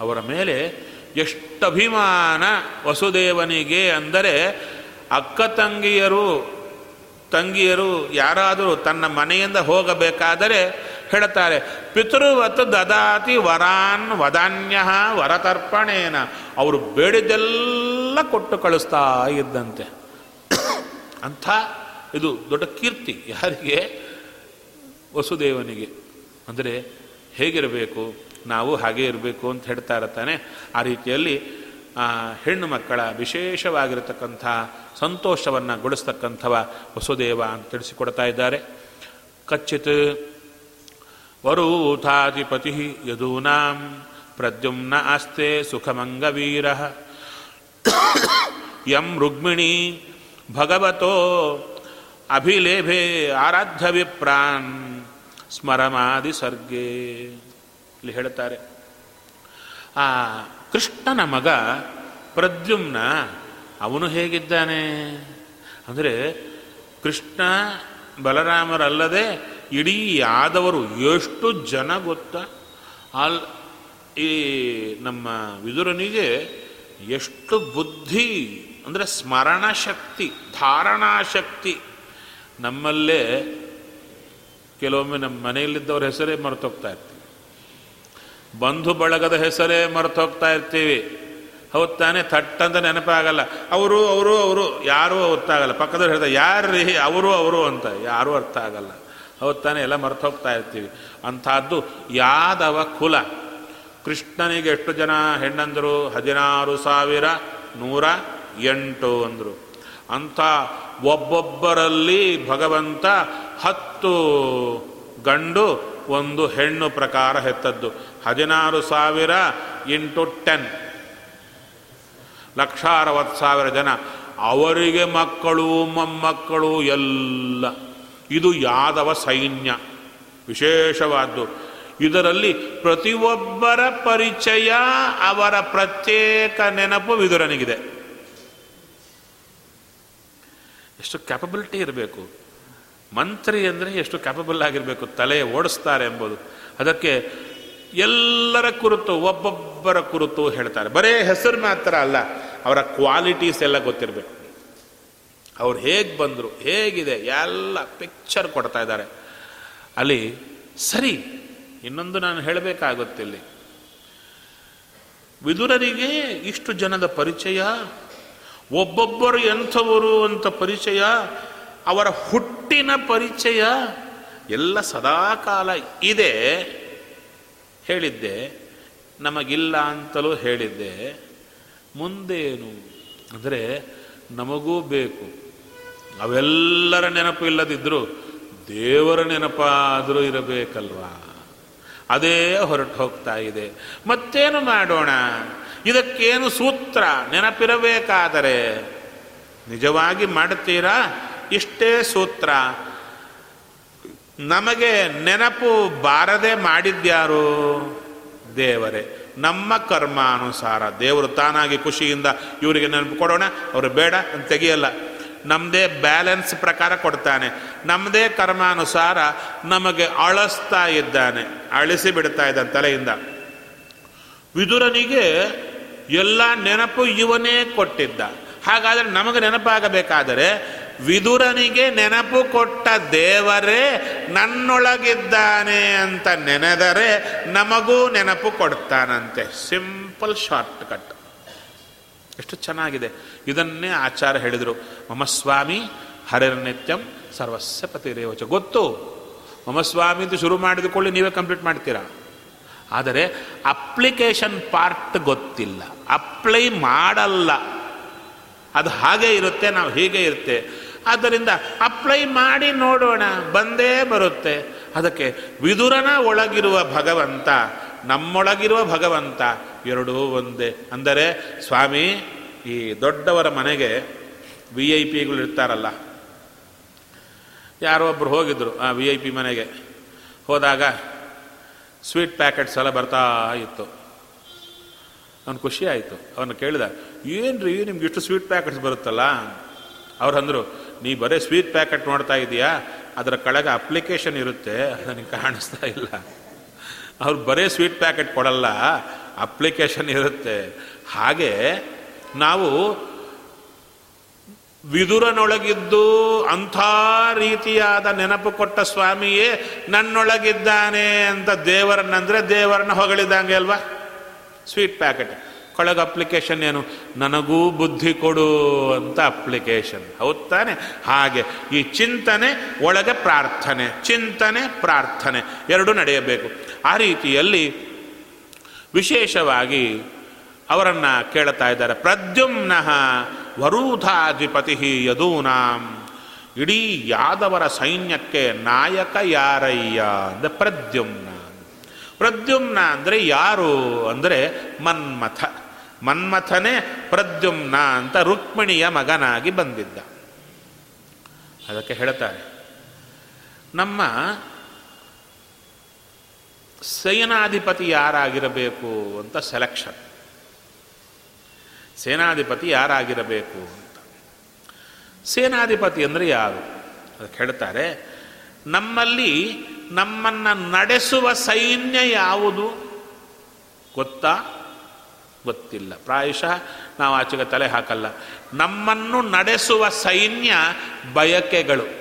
ಅವರ ಮೇಲೆ ಎಷ್ಟು ಅಭಿಮಾನ ವಸುದೇವನಿಗೆ ಅಂದರೆ ಅಕ್ಕ ತಂಗಿಯರು ತಂಗಿಯರು ಯಾರಾದರೂ ತನ್ನ ಮನೆಯಿಂದ ಹೋಗಬೇಕಾದರೆ ಹೇಳ್ತಾರೆ, ಪಿತೃವತ್ ದದಾತಿ ವರಾನ್ ವದಾನ್ಯ ವರತರ್ಪಣೇನ. ಅವರು ಬೇಡಿದೆಲ್ಲ ಕೊಟ್ಟು ಕಳಿಸ್ತಾ ಇದ್ದಂತೆ. ಅಂಥ ಇದು ದೊಡ್ಡ ಕೀರ್ತಿ ಯಾರಿಗೆ? ವಸುದೇವನಿಗೆ. ಅಂದರೆ ಹೇಗಿರಬೇಕು? ನಾವು ಹಾಗೆ ಇರಬೇಕು ಅಂತ ಹೇಳ್ತಾ ಇರ್ತಾನೆ. ಆ ರೀತಿಯಲ್ಲಿ ಆ ಹೆಣ್ಣು ಮಕ್ಕಳ ವಿಶೇಷವಾಗಿರತಕ್ಕಂಥ ಸಂತೋಷವನ್ನು ಗೊಳಿಸ್ತಕ್ಕಂಥವ ವಸುದೇವ ಅಂತ ತಿಳಿಸಿಕೊಡ್ತಾ ಇದ್ದಾರೆ. ಕಚ್ಚಿತ್ ವರೂಥಾಧಿಪತಿ ಯದೂನಾಂ ಪ್ರದ್ಯುಮ್ನ ಆಸ್ತೆ ಸುಖಮಂಗವೀರ. ಯಂ ರುಗ್ಮಿಣಿ ಭಗವತೋ ಅಭಿಲೇಭೆ ಆರಾಧ್ಯ ವಿಪ್ರಾನ್ ಸ್ಮರಮಾದಿ ಸರ್ಗೆ. ಇಲ್ಲಿ ಹೇಳ್ತಾರೆ ಆ ಕೃಷ್ಣನ ಮಗ ಪ್ರದ್ಯುಮ್ನ, ಅವನು ಹೇಗಿದ್ದಾನೆ? ಅಂದರೆ ಕೃಷ್ಣ ಬಲರಾಮರಲ್ಲದೆ ಇಡೀ ಯಾದವರು ಎಷ್ಟು ಜನ ಗೊತ್ತಾ? ಅಲ್ ಈ ನಮ್ಮ ವಿದುರನಿಗೆ ಎಷ್ಟು ಬುದ್ಧಿ, ಅಂದರೆ ಸ್ಮರಣ ಶಕ್ತಿ ಧಾರಣಾ ಶಕ್ತಿ ನಮ್ಮಲ್ಲೇ ಕೆಲವೊಮ್ಮೆ ನಮ್ಮ ಮನೆಯಲ್ಲಿದ್ದವ್ರ ಹೆಸರೇ ಮರ್ತೋಗ್ತಾ ಇರ್ತೀವಿ ಬಂಧು ಬಳಗದ ಹೆಸರೇ ಮರ್ತೋಗ್ತಾ ಇರ್ತೀವಿ. ಹೌದು ತಾನೇ ಥಟ್ ಅಂತ ನೆನಪಾಗಲ್ಲ. ಅವರು ಅವರು ಅವರು, ಯಾರೂ ಗೊತ್ತಾಗಲ್ಲ ಪಕ್ಕದವ್ರು ಹೇಳ್ತಾರೆ, ಯಾರ್ರೀ, ಅವರು ಅವರು ಅಂತ. ಯಾರೂ ಅರ್ಥ ಆಗಲ್ಲ ಹೌದು ತಾನೇ, ಎಲ್ಲ ಮರ್ತೋಗ್ತಾ ಇರ್ತೀವಿ. ಅಂಥದ್ದು ಯಾದವ ಕುಲ. ಕೃಷ್ಣನಿಗೆ ಎಷ್ಟು ಜನ ಹೆಣ್ಣಂದರು? ಹದಿನಾರು ಸಾವಿರ, ನೂರ ಎಂಟು ಅಂದರು. ಅಂಥ ಒಬ್ಬೊಬ್ಬರಲ್ಲಿ ಭಗವಂತ ಹತ್ತು ಗಂಡು, ಒಂದು ಹೆಣ್ಣು ಪ್ರಕಾರ ಹೆತ್ತದ್ದು. ಹದಿನಾರು ಸಾವಿರ ಇಂಟು ಟೆನ್. ಲಕ್ಷ ಅರವತ್ತು ಸಾವಿರ ಜನ. ಅವರಿಗೆ ಮಕ್ಕಳು, ಮೊಮ್ಮಕ್ಕಳು ಎಲ್ಲ. ಇದು ಯಾದವ ಸೈನ್ಯ. ವಿಶೇಷವಾದ್ದು. ಇದರಲ್ಲಿ ಪ್ರತಿಯೊಬ್ಬರ ಪರಿಚಯ, ಅವರ ಪ್ರತ್ಯೇಕ ನೆನಪು ವಿದುರನಿಗಿದೆ. ಎಷ್ಟು ಕ್ಯಾಪಬಿಲಿಟಿ ಇರಬೇಕು. ಮಂತ್ರಿ ಅಂದರೆ ಎಷ್ಟು ಕ್ಯಾಪಬಲ್ ಆಗಿರಬೇಕು. ತಲೆ ಓಡಿಸ್ತಾರೆ ಎಂಬುದು. ಅದಕ್ಕೆ ಎಲ್ಲರ ಕುರಿತು, ಒಬ್ಬೊಬ್ಬರ ಕುರಿತು ಹೇಳ್ತಾರೆ. ಬರೇ ಹೆಸರು ಮಾತ್ರ ಅಲ್ಲ, ಅವರ ಕ್ವಾಲಿಟೀಸ್ ಎಲ್ಲ ಗೊತ್ತಿರಬೇಕು. ಅವ್ರು ಹೇಗೆ ಬಂದರು, ಹೇಗಿದೆ, ಎಲ್ಲ ಪಿಕ್ಚರ್ ಕೊಡ್ತಾ ಇದ್ದಾರೆ. ಅಲ್ಲಿ, ಸರಿ, ಇನ್ನೊಂದು ನಾನು ಹೇಳಬೇಕಾಗುತ್ತಿಲ್ಲಿ. ವಿದುರರಿಗೆ ಇಷ್ಟು ಜನದ ಪರಿಚಯ, ಒಬ್ಬೊಬ್ಬರು ಎಂಥವರು ಅಂತ ಪರಿಚಯ, ಅವರ ಹುಟ್ಟಿನ ಪರಿಚಯ, ಎಲ್ಲ ಸದಾಕಾಲ ಇದೆ. ಹೇಳಿದ್ದೆ, ನಮಗಿಲ್ಲ ಅಂತಲೂ ಹೇಳಿದ್ದೆ. ಮುಂದೇನು? ಅಂದರೆ, ನಮಗೂ ಬೇಕು. ಅವೆಲ್ಲರ ನೆನಪು ಇಲ್ಲದಿದ್ದರೂ ದೇವರ ನೆನಪಾದರೂ ಇರಬೇಕಲ್ವಾ? ಅದೇ ಹೊರಟು ಹೋಗ್ತಾ ಇದೆ. ಮತ್ತೇನು ಮಾಡೋಣ? ಇದಕ್ಕೇನು ಸೂತ್ರ? ನೆನಪಿರಬೇಕಾದರೆ. ನಿಜವಾಗಿ ಮಾಡುತ್ತೀರಾ? ಇಷ್ಟೇ ಸೂತ್ರ. ನಮಗೆ ನೆನಪು ಬಾರದೆ ಮಾಡಿದ್ಯಾರು? ದೇವರೇ, ನಮ್ಮ ಕರ್ಮಾನುಸಾರ ದೇವರು ತಾನಾಗಿ ಖುಷಿಯಿಂದ ಇವರಿಗೆ ನೆನಪು ಕೊಡೋಣ. ಅವರು ಬೇಡ ಅಂತ ತೆಗಿಯಲ್ಲ. ನಮ್ಮದೇ ಬ್ಯಾಲೆನ್ಸ್ ಪ್ರಕಾರ ಕೊಡ್ತಾನೆ. ನಮ್ಮದೇ ಕರ್ಮಾನುಸಾರ ನಮಗೆ ಅಳಿಸ್ತಾ ಇದ್ದಾನೆ. ಅಳಿಸಿ ಬಿಡ್ತಾ ಇದ್ದಾನೆ ತಲೆಯಿಂದ. ವಿದುರನಿಗೆ ಎಲ್ಲ ನೆನಪು ಇವನೇ ಕೊಟ್ಟಿದ್ದ. ಹಾಗಾದರೆ ನಮಗೆ ನೆನಪಾಗಬೇಕಾದರೆ ವಿದುರನಿಗೆ ನೆನಪು ಕೊಟ್ಟ ದೇವರೇ ನನ್ನೊಳಗಿದ್ದಾನೆ ಅಂತ ನೆನೆದರೆ ನಮಗೂ ನೆನಪು ಕೊಡ್ತಾನಂತೆ. ಸಿಂಪಲ್ ಶಾರ್ಟ್ ಕಟ್ ಎಷ್ಟು ಚೆನ್ನಾಗಿದೆ. ಇದನ್ನೇ ಆಚಾರ ಹೇಳಿದರು. ಮಮಸ್ವಾಮಿ ಹರಿರ್ನಿತ್ಯಂ ಸರ್ವಸ್ಯ ಪತಿರೇವಚ. ಗೊತ್ತು. ಮಮಸ್ವಾಮಿ ಅಂತ ಶುರು ಮಾಡಿದುಕೊಳ್ಳಿ, ನೀವೇ ಕಂಪ್ಲೀಟ್ ಮಾಡ್ತೀರಾ? ಆದರೆ ಅಪ್ಲಿಕೇಶನ್ ಪಾರ್ಟ್ ಗೊತ್ತಿಲ್ಲ. ಅಪ್ಲೈ ಮಾಡಲ್ಲ. ಅದು ಹಾಗೆ ಇರುತ್ತೆ, ನಾವು ಹೀಗೆ ಇರುತ್ತೆ. ಆದ್ದರಿಂದ ಅಪ್ಲೈ ಮಾಡಿ ನೋಡೋಣ, ಬಂದೇ ಬರುತ್ತೆ. ಅದಕ್ಕೆ ವಿದುರನ ಒಳಗಿರುವ ಭಗವಂತ, ನಮ್ಮೊಳಗಿರುವ ಭಗವಂತ ಎರಡೂ ಒಂದೇ. ಅಂದರೆ ಸ್ವಾಮಿ, ಈ ದೊಡ್ಡವರ ಮನೆಗೆ ವಿ ಐ ಪಿಗಳು ಇರ್ತಾರಲ್ಲ, ಯಾರೋ ಒಬ್ಬರು ಹೋಗಿದ್ರು ಆ ವಿ ಐ ಪಿ ಮನೆಗೆ. ಹೋದಾಗ ಸ್ವೀಟ್ ಪ್ಯಾಕೆಟ್ಸ್ ಎಲ್ಲ ಬರ್ತಾ ಇತ್ತು. ಅವನು ಖುಷಿ ಆಯಿತು. ಅವನು ಕೇಳಿದ, ಏನ್ರಿ ನಿಮ್ಗೆ ಇಷ್ಟು ಸ್ವೀಟ್ ಪ್ಯಾಕೆಟ್ಸ್ ಬರುತ್ತಲ್ಲ? ಅವ್ರು ಅಂದರು ನೀ ಬರೀ ಸ್ವೀಟ್ ಪ್ಯಾಕೆಟ್ ನೋಡ್ತಾ ಇದೆಯಾ? ಅದರ ಕೆಳಗೆ ಅಪ್ಲಿಕೇಶನ್ ಇರುತ್ತೆ ನನಗೆ ಕಾಣಿಸ್ತಾ ಇಲ್ಲ. ಅವ್ರು ಬರೀ ಸ್ವೀಟ್ ಪ್ಯಾಕೆಟ್ ಕೊಡಲ್ಲ, ಅಪ್ಲಿಕೇಶನ್ ಇರುತ್ತೆ. ಹಾಗೆ ನಾವು ವಿದುರನೊಳಗಿದ್ದು ಅಂಥ ರೀತಿಯಾದ ನೆನಪು ಕೊಟ್ಟ ಸ್ವಾಮಿಯೇ ನನ್ನೊಳಗಿದ್ದಾನೆ ಅಂತ ದೇವರನ್ನಂದ್ರೆ ದೇವರನ್ನ ಹೊಗಳಿದಂಗೆ ಅಲ್ವಾ? Sweet packet. ಕೊಳಗೆ ಅಪ್ಲಿಕೇಶನ್ ಏನು? ನನಗೂ ಬುದ್ಧಿ ಕೊಡು ಅಂತ ಅಪ್ಲಿಕೇಶನ್ ಹೌದ್ ತಾನೆ? ಹಾಗೆ, ಈ ಚಿಂತನೆ ಒಳಗೆ ಪ್ರಾರ್ಥನೆ, ಚಿಂತನೆ, ಪ್ರಾರ್ಥನೆ ಎರಡೂ ನಡೆಯಬೇಕು. ಆ ರೀತಿಯಲ್ಲಿ ವಿಶೇಷವಾಗಿ ಅವರನ್ನು ಕೇಳ್ತಾ ಇದ್ದಾರೆ. ಪ್ರದ್ಯುಮ್ನ ವರೂಧಾಧಿಪತಿ ಯದೂನಾಂ. ಇಡೀ ಯಾದವರ ಸೈನ್ಯಕ್ಕೆ ನಾಯಕ ಯಾರಯ್ಯ ಅಂದರೆ ಪ್ರದ್ಯುಮ್ನ. ಪ್ರದ್ಯುಮ್ನ ಅಂದರೆ ಯಾರು? ಅಂದರೆ ಮನ್ಮಥ. ಮನ್ಮಥನೇ ಪ್ರದ್ಯುಮ್ನ ಅಂತ ರುಕ್ಮಿಣಿಯ ಮಗನಾಗಿ ಬಂದಿದ್ದ. ಅದಕ್ಕೆ ಹೇಳ್ತಾರೆ, ನಮ್ಮ ಸೇನಾಧಿಪತಿ ಯಾರಾಗಿರಬೇಕು ಅಂತ ಸೆಲೆಕ್ಷನ್ ಸೇನಾಧಿಪತಿ ಯಾರಾಗಿರಬೇಕು ಅಂತ. ಸೇನಾಧಿಪತಿ ಅಂದರೆ ಯಾರು? ಅದಕ್ಕೆ ಹೇಳ್ತಾರೆ, ನಮ್ಮಲ್ಲಿ ನಮ್ಮನ್ನು ನಡೆಸುವ ಸೈನ್ಯ ಯಾವುದು? ಗೊತ್ತಾ? ಗೊತ್ತಿಲ್ಲ. ಪ್ರಾಯಶಃ ನಾವು ಆಚೆಗೆ ತಲೆ ಹಾಕಲ್ಲ. ನಮ್ಮನ್ನು ನಡೆಸುವ ಸೈನ್ಯ ಬಯಕೆಗಳು.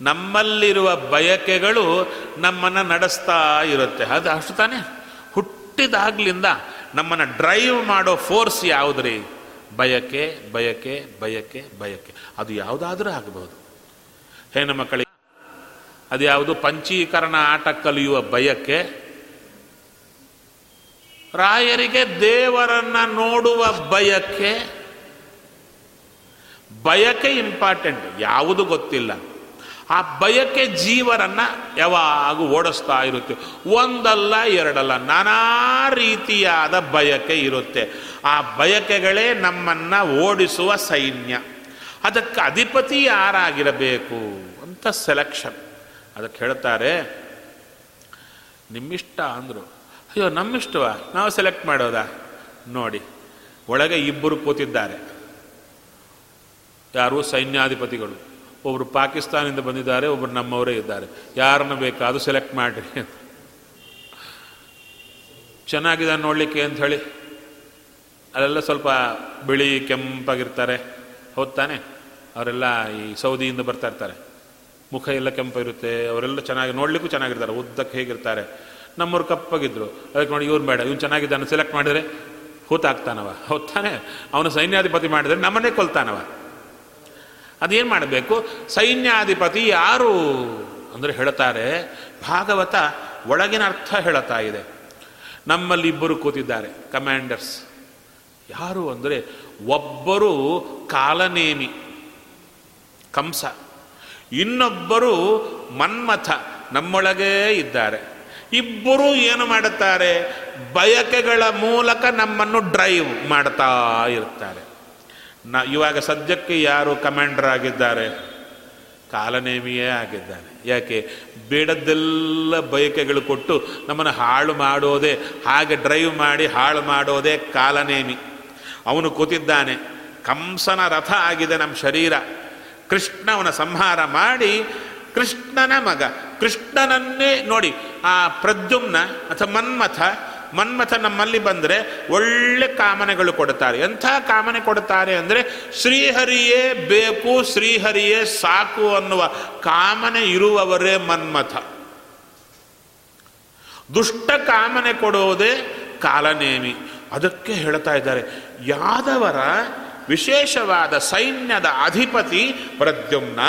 ನಮ್ಮಲ್ಲಿರುವ ಬಯಕೆಗಳು ನಮ್ಮನ್ನು ನಡೆಸ್ತಾ ಇರುತ್ತೆ. ಅದು ಅಷ್ಟು ತಾನೇ? ಹುಟ್ಟಿದಾಗ್ಲಿಂದ ನಮ್ಮನ್ನು ಡ್ರೈವ್ ಮಾಡೋ ಫೋರ್ಸ್ ಯಾವುದ್ರಿ? ಬಯಕೆ ಬಯಕೆ ಬಯಕೆ ಬಯಕೆ. ಅದು ಯಾವುದಾದ್ರೂ ಆಗಬಹುದು ಹೆಣ್ಣು ಮಕ್ಕಳಿಗೆ ಅದು ಯಾವುದು ಪಂಚೀಕರಣ ಆಟ ಕಲಿಯುವ ಬಯಕೆ ರಾಯರಿಗೆ ದೇವರನ್ನ ನೋಡುವ ಬಯಕೆ ಬಯಕೆ ಇಂಪಾರ್ಟೆಂಟ್ ಯಾವುದು ಗೊತ್ತಿಲ್ಲ. ಆ ಬಯಕೆ ಜೀವರನ್ನು ಯಾವಾಗ ಓಡಿಸ್ತಾ ಇರುತ್ತೆ. ಒಂದಲ್ಲ ಎರಡಲ್ಲ, ನಾನಾ ರೀತಿಯಾದ ಬಯಕೆ ಇರುತ್ತೆ. ಆ ಬಯಕೆಗಳೇ ನಮ್ಮನ್ನ ಓಡಿಸುವ ಸೈನ್ಯ. ಅದಕ್ಕೆ ಅಧಿಪತಿ ಯಾರಾಗಿರಬೇಕು ಅಂತ ಸೆಲೆಕ್ಷನ್ ಅದಕ್ಕೆ ಹೇಳ್ತಾರೆ, ನಿಮ್ಮಿಷ್ಟ ಅಂದರು ಅಯ್ಯೋ, ನಮ್ಮಿಷ್ಟವ? ನಾವು ಸೆಲೆಕ್ಟ್ ಮಾಡೋದಾ? ನೋಡಿ, ಒಳಗೆ ಇಬ್ಬರು ಕೂತಿದ್ದಾರೆ. ಯಾರು? ಸೈನ್ಯಾಧಿಪತಿಗಳು. ಒಬ್ಬರು ಪಾಕಿಸ್ತಾನದಿಂದ ಬಂದಿದ್ದಾರೆ ಒಬ್ಬರು ನಮ್ಮವರೇ ಇದ್ದಾರೆ. ಯಾರನ್ನ ಬೇಕಾದ್ರೂ ಸೆಲೆಕ್ಟ್ ಮಾಡಿರಿ ಚೆನ್ನಾಗಿದೆ ನೋಡಲಿಕ್ಕೆ ಅಂತ ಹೇಳಿ. ಅಲ್ಲೆಲ್ಲ ಸ್ವಲ್ಪ ಬಿಳಿ ಕೆಂಪಾಗಿರ್ತಾರೆ. ಹೌದಾನೆ ಅವರೆಲ್ಲ ಈ ಸೌದಿಯಿಂದ ಬರ್ತಾ ಇರ್ತಾರೆ. ಮುಖ ಎಲ್ಲ ಕೆಂಪಾಗಿರುತ್ತೆ. ಅವರೆಲ್ಲ ಚೆನ್ನಾಗಿ ನೋಡ್ಲಿಕ್ಕೂ ಚೆನ್ನಾಗಿರ್ತಾರೆ. ಉದ್ದಕ್ಕೆ ಹೇಗಿರ್ತಾರೆ? ನಮ್ಮವ್ರು ಕಪ್ಪಗಿದ್ರು. ಅದಕ್ಕೆ ನೋಡಿ ಇವ್ರು ಬೇಡ, ಇವ್ನು ಚೆನ್ನಾಗಿದ್ದಾನೆ ಸೆಲೆಕ್ಟ್ ಮಾಡಿದರೆ ಹೂತಾಗ್ತಾನವ. ಹೋಗ್ತಾನೆ. ತಾನೆ ಅವನು ಸೈನ್ಯಾಧಿಪತಿ ಮಾಡಿದರೆ ನಮ್ಮನ್ನೇ ಕೊಲ್ತಾನವ. ಅದೇನು ಮಾಡಬೇಕು? ಸೈನ್ಯಾಧಿಪತಿ ಯಾರು ಅಂದರೆ ಹೇಳ್ತಾರೆ, ಭಾಗವತ ಒಳಗಿನ ಅರ್ಥ ಹೇಳುತ್ತಾ ಇದೆ. ನಮ್ಮಲ್ಲಿ ಇಬ್ಬರು ಕೂತಿದ್ದಾರೆ ಕಮಾಂಡರ್ಸ್ ಯಾರು ಅಂದರೆ ಒಬ್ಬರು ಕಾಲನೇಮಿ, ಕಂಸ. ಇನ್ನೊಬ್ಬರು ಮನ್ಮಥ, ನಮ್ಮೊಳಗೇ ಇದ್ದಾರೆ. ಇಬ್ಬರು ಏನು ಮಾಡುತ್ತಾರೆ? ಬಯಕೆಗಳ ಮೂಲಕ ನಮ್ಮನ್ನು ಡ್ರೈವ್ ಮಾಡ್ತಾ ಇರ್ತಾರೆ ನ, ಇವಾಗ ಸದ್ಯಕ್ಕೆ ಯಾರು ಕಮಾಂಡರ್ ಆಗಿದ್ದಾರೆ? ಕಾಲನೇಮಿಯೇ ಆಗಿದ್ದಾನೆ ಯಾಕೆ? ಬೇಡದ್ದೆಲ್ಲ ಬಯಕೆಗಳು ಕೊಟ್ಟು ನಮ್ಮನ್ನು ಹಾಳು ಮಾಡೋದೇ, ಹಾಗೆ ಡ್ರೈವ್ ಮಾಡಿ ಹಾಳು ಮಾಡೋದೇ ಕಾಲನೇಮಿ. ಅವನು ಕೂತಿದ್ದಾನೆ. ಕಂಸನ ರಥ ಆಗಿದೆ ನಮ್ಮ ಶರೀರ. ಕೃಷ್ಣವನ ಸಂಹಾರ ಮಾಡಿ ಕೃಷ್ಣನ ಮಗ, ಕೃಷ್ಣನನ್ನೇ ನೋಡಿ ಆ ಪ್ರದ್ಯುಮ್ನ ಅಥವಾ ಮನ್ಮಥ ಮನ್ಮಥ ನಮ್ಮಲ್ಲಿ ಬಂದರೆ ಒಳ್ಳೆ ಕಾಮನೆಗಳು ಕೊಡುತ್ತಾರೆ ಎಂಥ ಕಾಮನೆ ಕೊಡುತ್ತಾರೆ ಅಂದರೆ ಶ್ರೀಹರಿಯೇ ಬೇಕು, ಶ್ರೀಹರಿಯೇ ಸಾಕು ಅನ್ನುವ ಕಾಮನೆ ಇರುವವರೇ ಮನ್ಮಥ. ದುಷ್ಟ ಕಾಮನೆ ಕೊಡುವುದೇ ಕಾಲನೇಮಿ. ಅದಕ್ಕೆ ಹೇಳ್ತಾ ಇದ್ದಾರೆ, ಯಾದವರ ವಿಶೇಷವಾದ ಸೈನ್ಯದ ಅಧಿಪತಿ ಪ್ರದ್ಯುಮ್ನ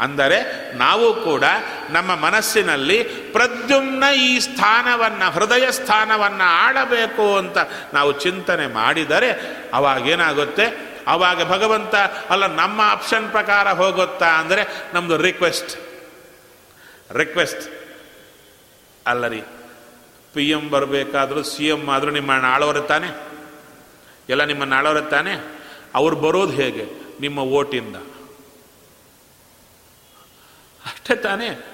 ಅಂದರೆ ನಾವು ಕೂಡ ನಮ್ಮ ಮನಸ್ಸಿನಲ್ಲಿ ಪ್ರದ್ಯುಮ್ನ ಈ ಸ್ಥಾನವನ್ನು, ಹೃದಯ ಸ್ಥಾನವನ್ನು ಆಡಬೇಕು ಅಂತ ನಾವು ಚಿಂತನೆ ಮಾಡಿದರೆ ಅವಾಗೇನಾಗುತ್ತೆ ಅವಾಗ ಭಗವಂತ, ಅಲ್ಲ, ನಮ್ಮ ಆಪ್ಷನ್ ಪ್ರಕಾರ ಹೋಗುತ್ತಾ ಅಂದರೆ ನಮ್ಮದು ರಿಕ್ವೆಸ್ಟ್. ರಿಕ್ವೆಸ್ಟ್. ಅಲ್ಲ ರೀ ಪಿ ಎಂ ಬರಬೇಕಾದ್ರೂ ಸಿ ಎಂ ಆದರೂ ನಿಮ್ಮ ಆಳೋರೆ ತಾನೆ? ಎಲ್ಲ ನಿಮ್ಮನ್ನು ತಾನೆ? ಅವ್ರು ಬರೋದು ಹೇಗೆ? ನಿಮ್ಮ ಓಟಿಂದ ಅಷ್ಟೇ ತಾನೇ.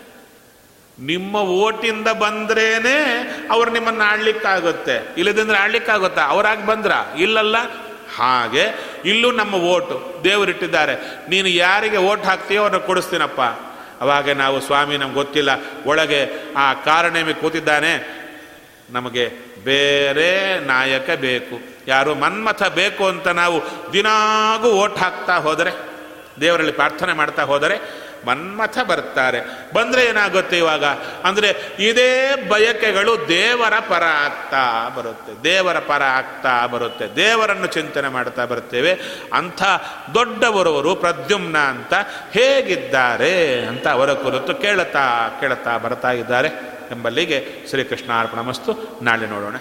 ನಿಮ್ಮ ಓಟಿಂದ ಬಂದ್ರೇನೆ ಅವ್ರು ನಿಮ್ಮನ್ನು ಆಡ್ಲಿಕ್ಕಾಗುತ್ತೆ. ಇಲ್ಲದಂದ್ರೆ ಆಡ್ಲಿಕ್ಕಾಗುತ್ತಾ? ಅವರಾಗಿ ಬಂದ್ರ? ಇಲ್ಲಲ್ಲ? ಹಾಗೆ, ಇಲ್ಲೂ ನಮ್ಮ ಓಟು. ದೇವರಿಟ್ಟಿದ್ದಾರೆ. ನೀನು ಯಾರಿಗೆ ಓಟ್ ಹಾಕ್ತೀಯೋ ಅವ್ರನ್ನ ಕೊಡಿಸ್ತೀನಪ್ಪ. ಅವಾಗ ನಾವು ಸ್ವಾಮಿ, ನಮ್ಗೆ ಗೊತ್ತಿಲ್ಲ. ಒಳಗೆ ಆ ಕಾರಣೇಮಿ ಕೂತಿದ್ದಾನೆ. ನಮಗೆ ಬೇರೆ ನಾಯಕ ಬೇಕು. ಯಾರು ಮನ್ಮಥ ಬೇಕು ಅಂತ ನಾವು ದಿನಾಗೂ ಓಟ್ ಹಾಕ್ತಾ ಹೋದರೆ, ದೇವರಲ್ಲಿ ಪ್ರಾರ್ಥನೆ ಮಾಡ್ತಾ ಹೋದರೆ ಮನ್ಮಥ ಬರ್ತಾರೆ. ಬಂದರೆ ಏನಾಗುತ್ತೆ ಇವಾಗ? ಅಂದರೆ ಇದೇ ಬಯಕೆಗಳು ದೇವರ ಪರ ಆಗ್ತಾ ಬರುತ್ತೆ. ದೇವರ ಪರ ಆಗ್ತಾ ಬರುತ್ತೆ. ದೇವರನ್ನು ಚಿಂತನೆ ಮಾಡ್ತಾ ಬರ್ತೇವೆ. ಅಂಥ ದೊಡ್ಡವರವರು ಪ್ರದ್ಯುಮ್ನ ಅಂತ ಹೇಗಿದ್ದಾರೆ ಅಂತ ಅವರ ಕುರಿತು ಕೇಳುತ್ತಾ ಕೇಳುತ್ತಾ ಬರ್ತಾ ಇದ್ದಾರೆ. ಎಂಬಲ್ಲಿಗೆ ಶ್ರೀಕೃಷ್ಣ ಮಸ್ತು. ನಾಳೆ ನೋಡೋಣ.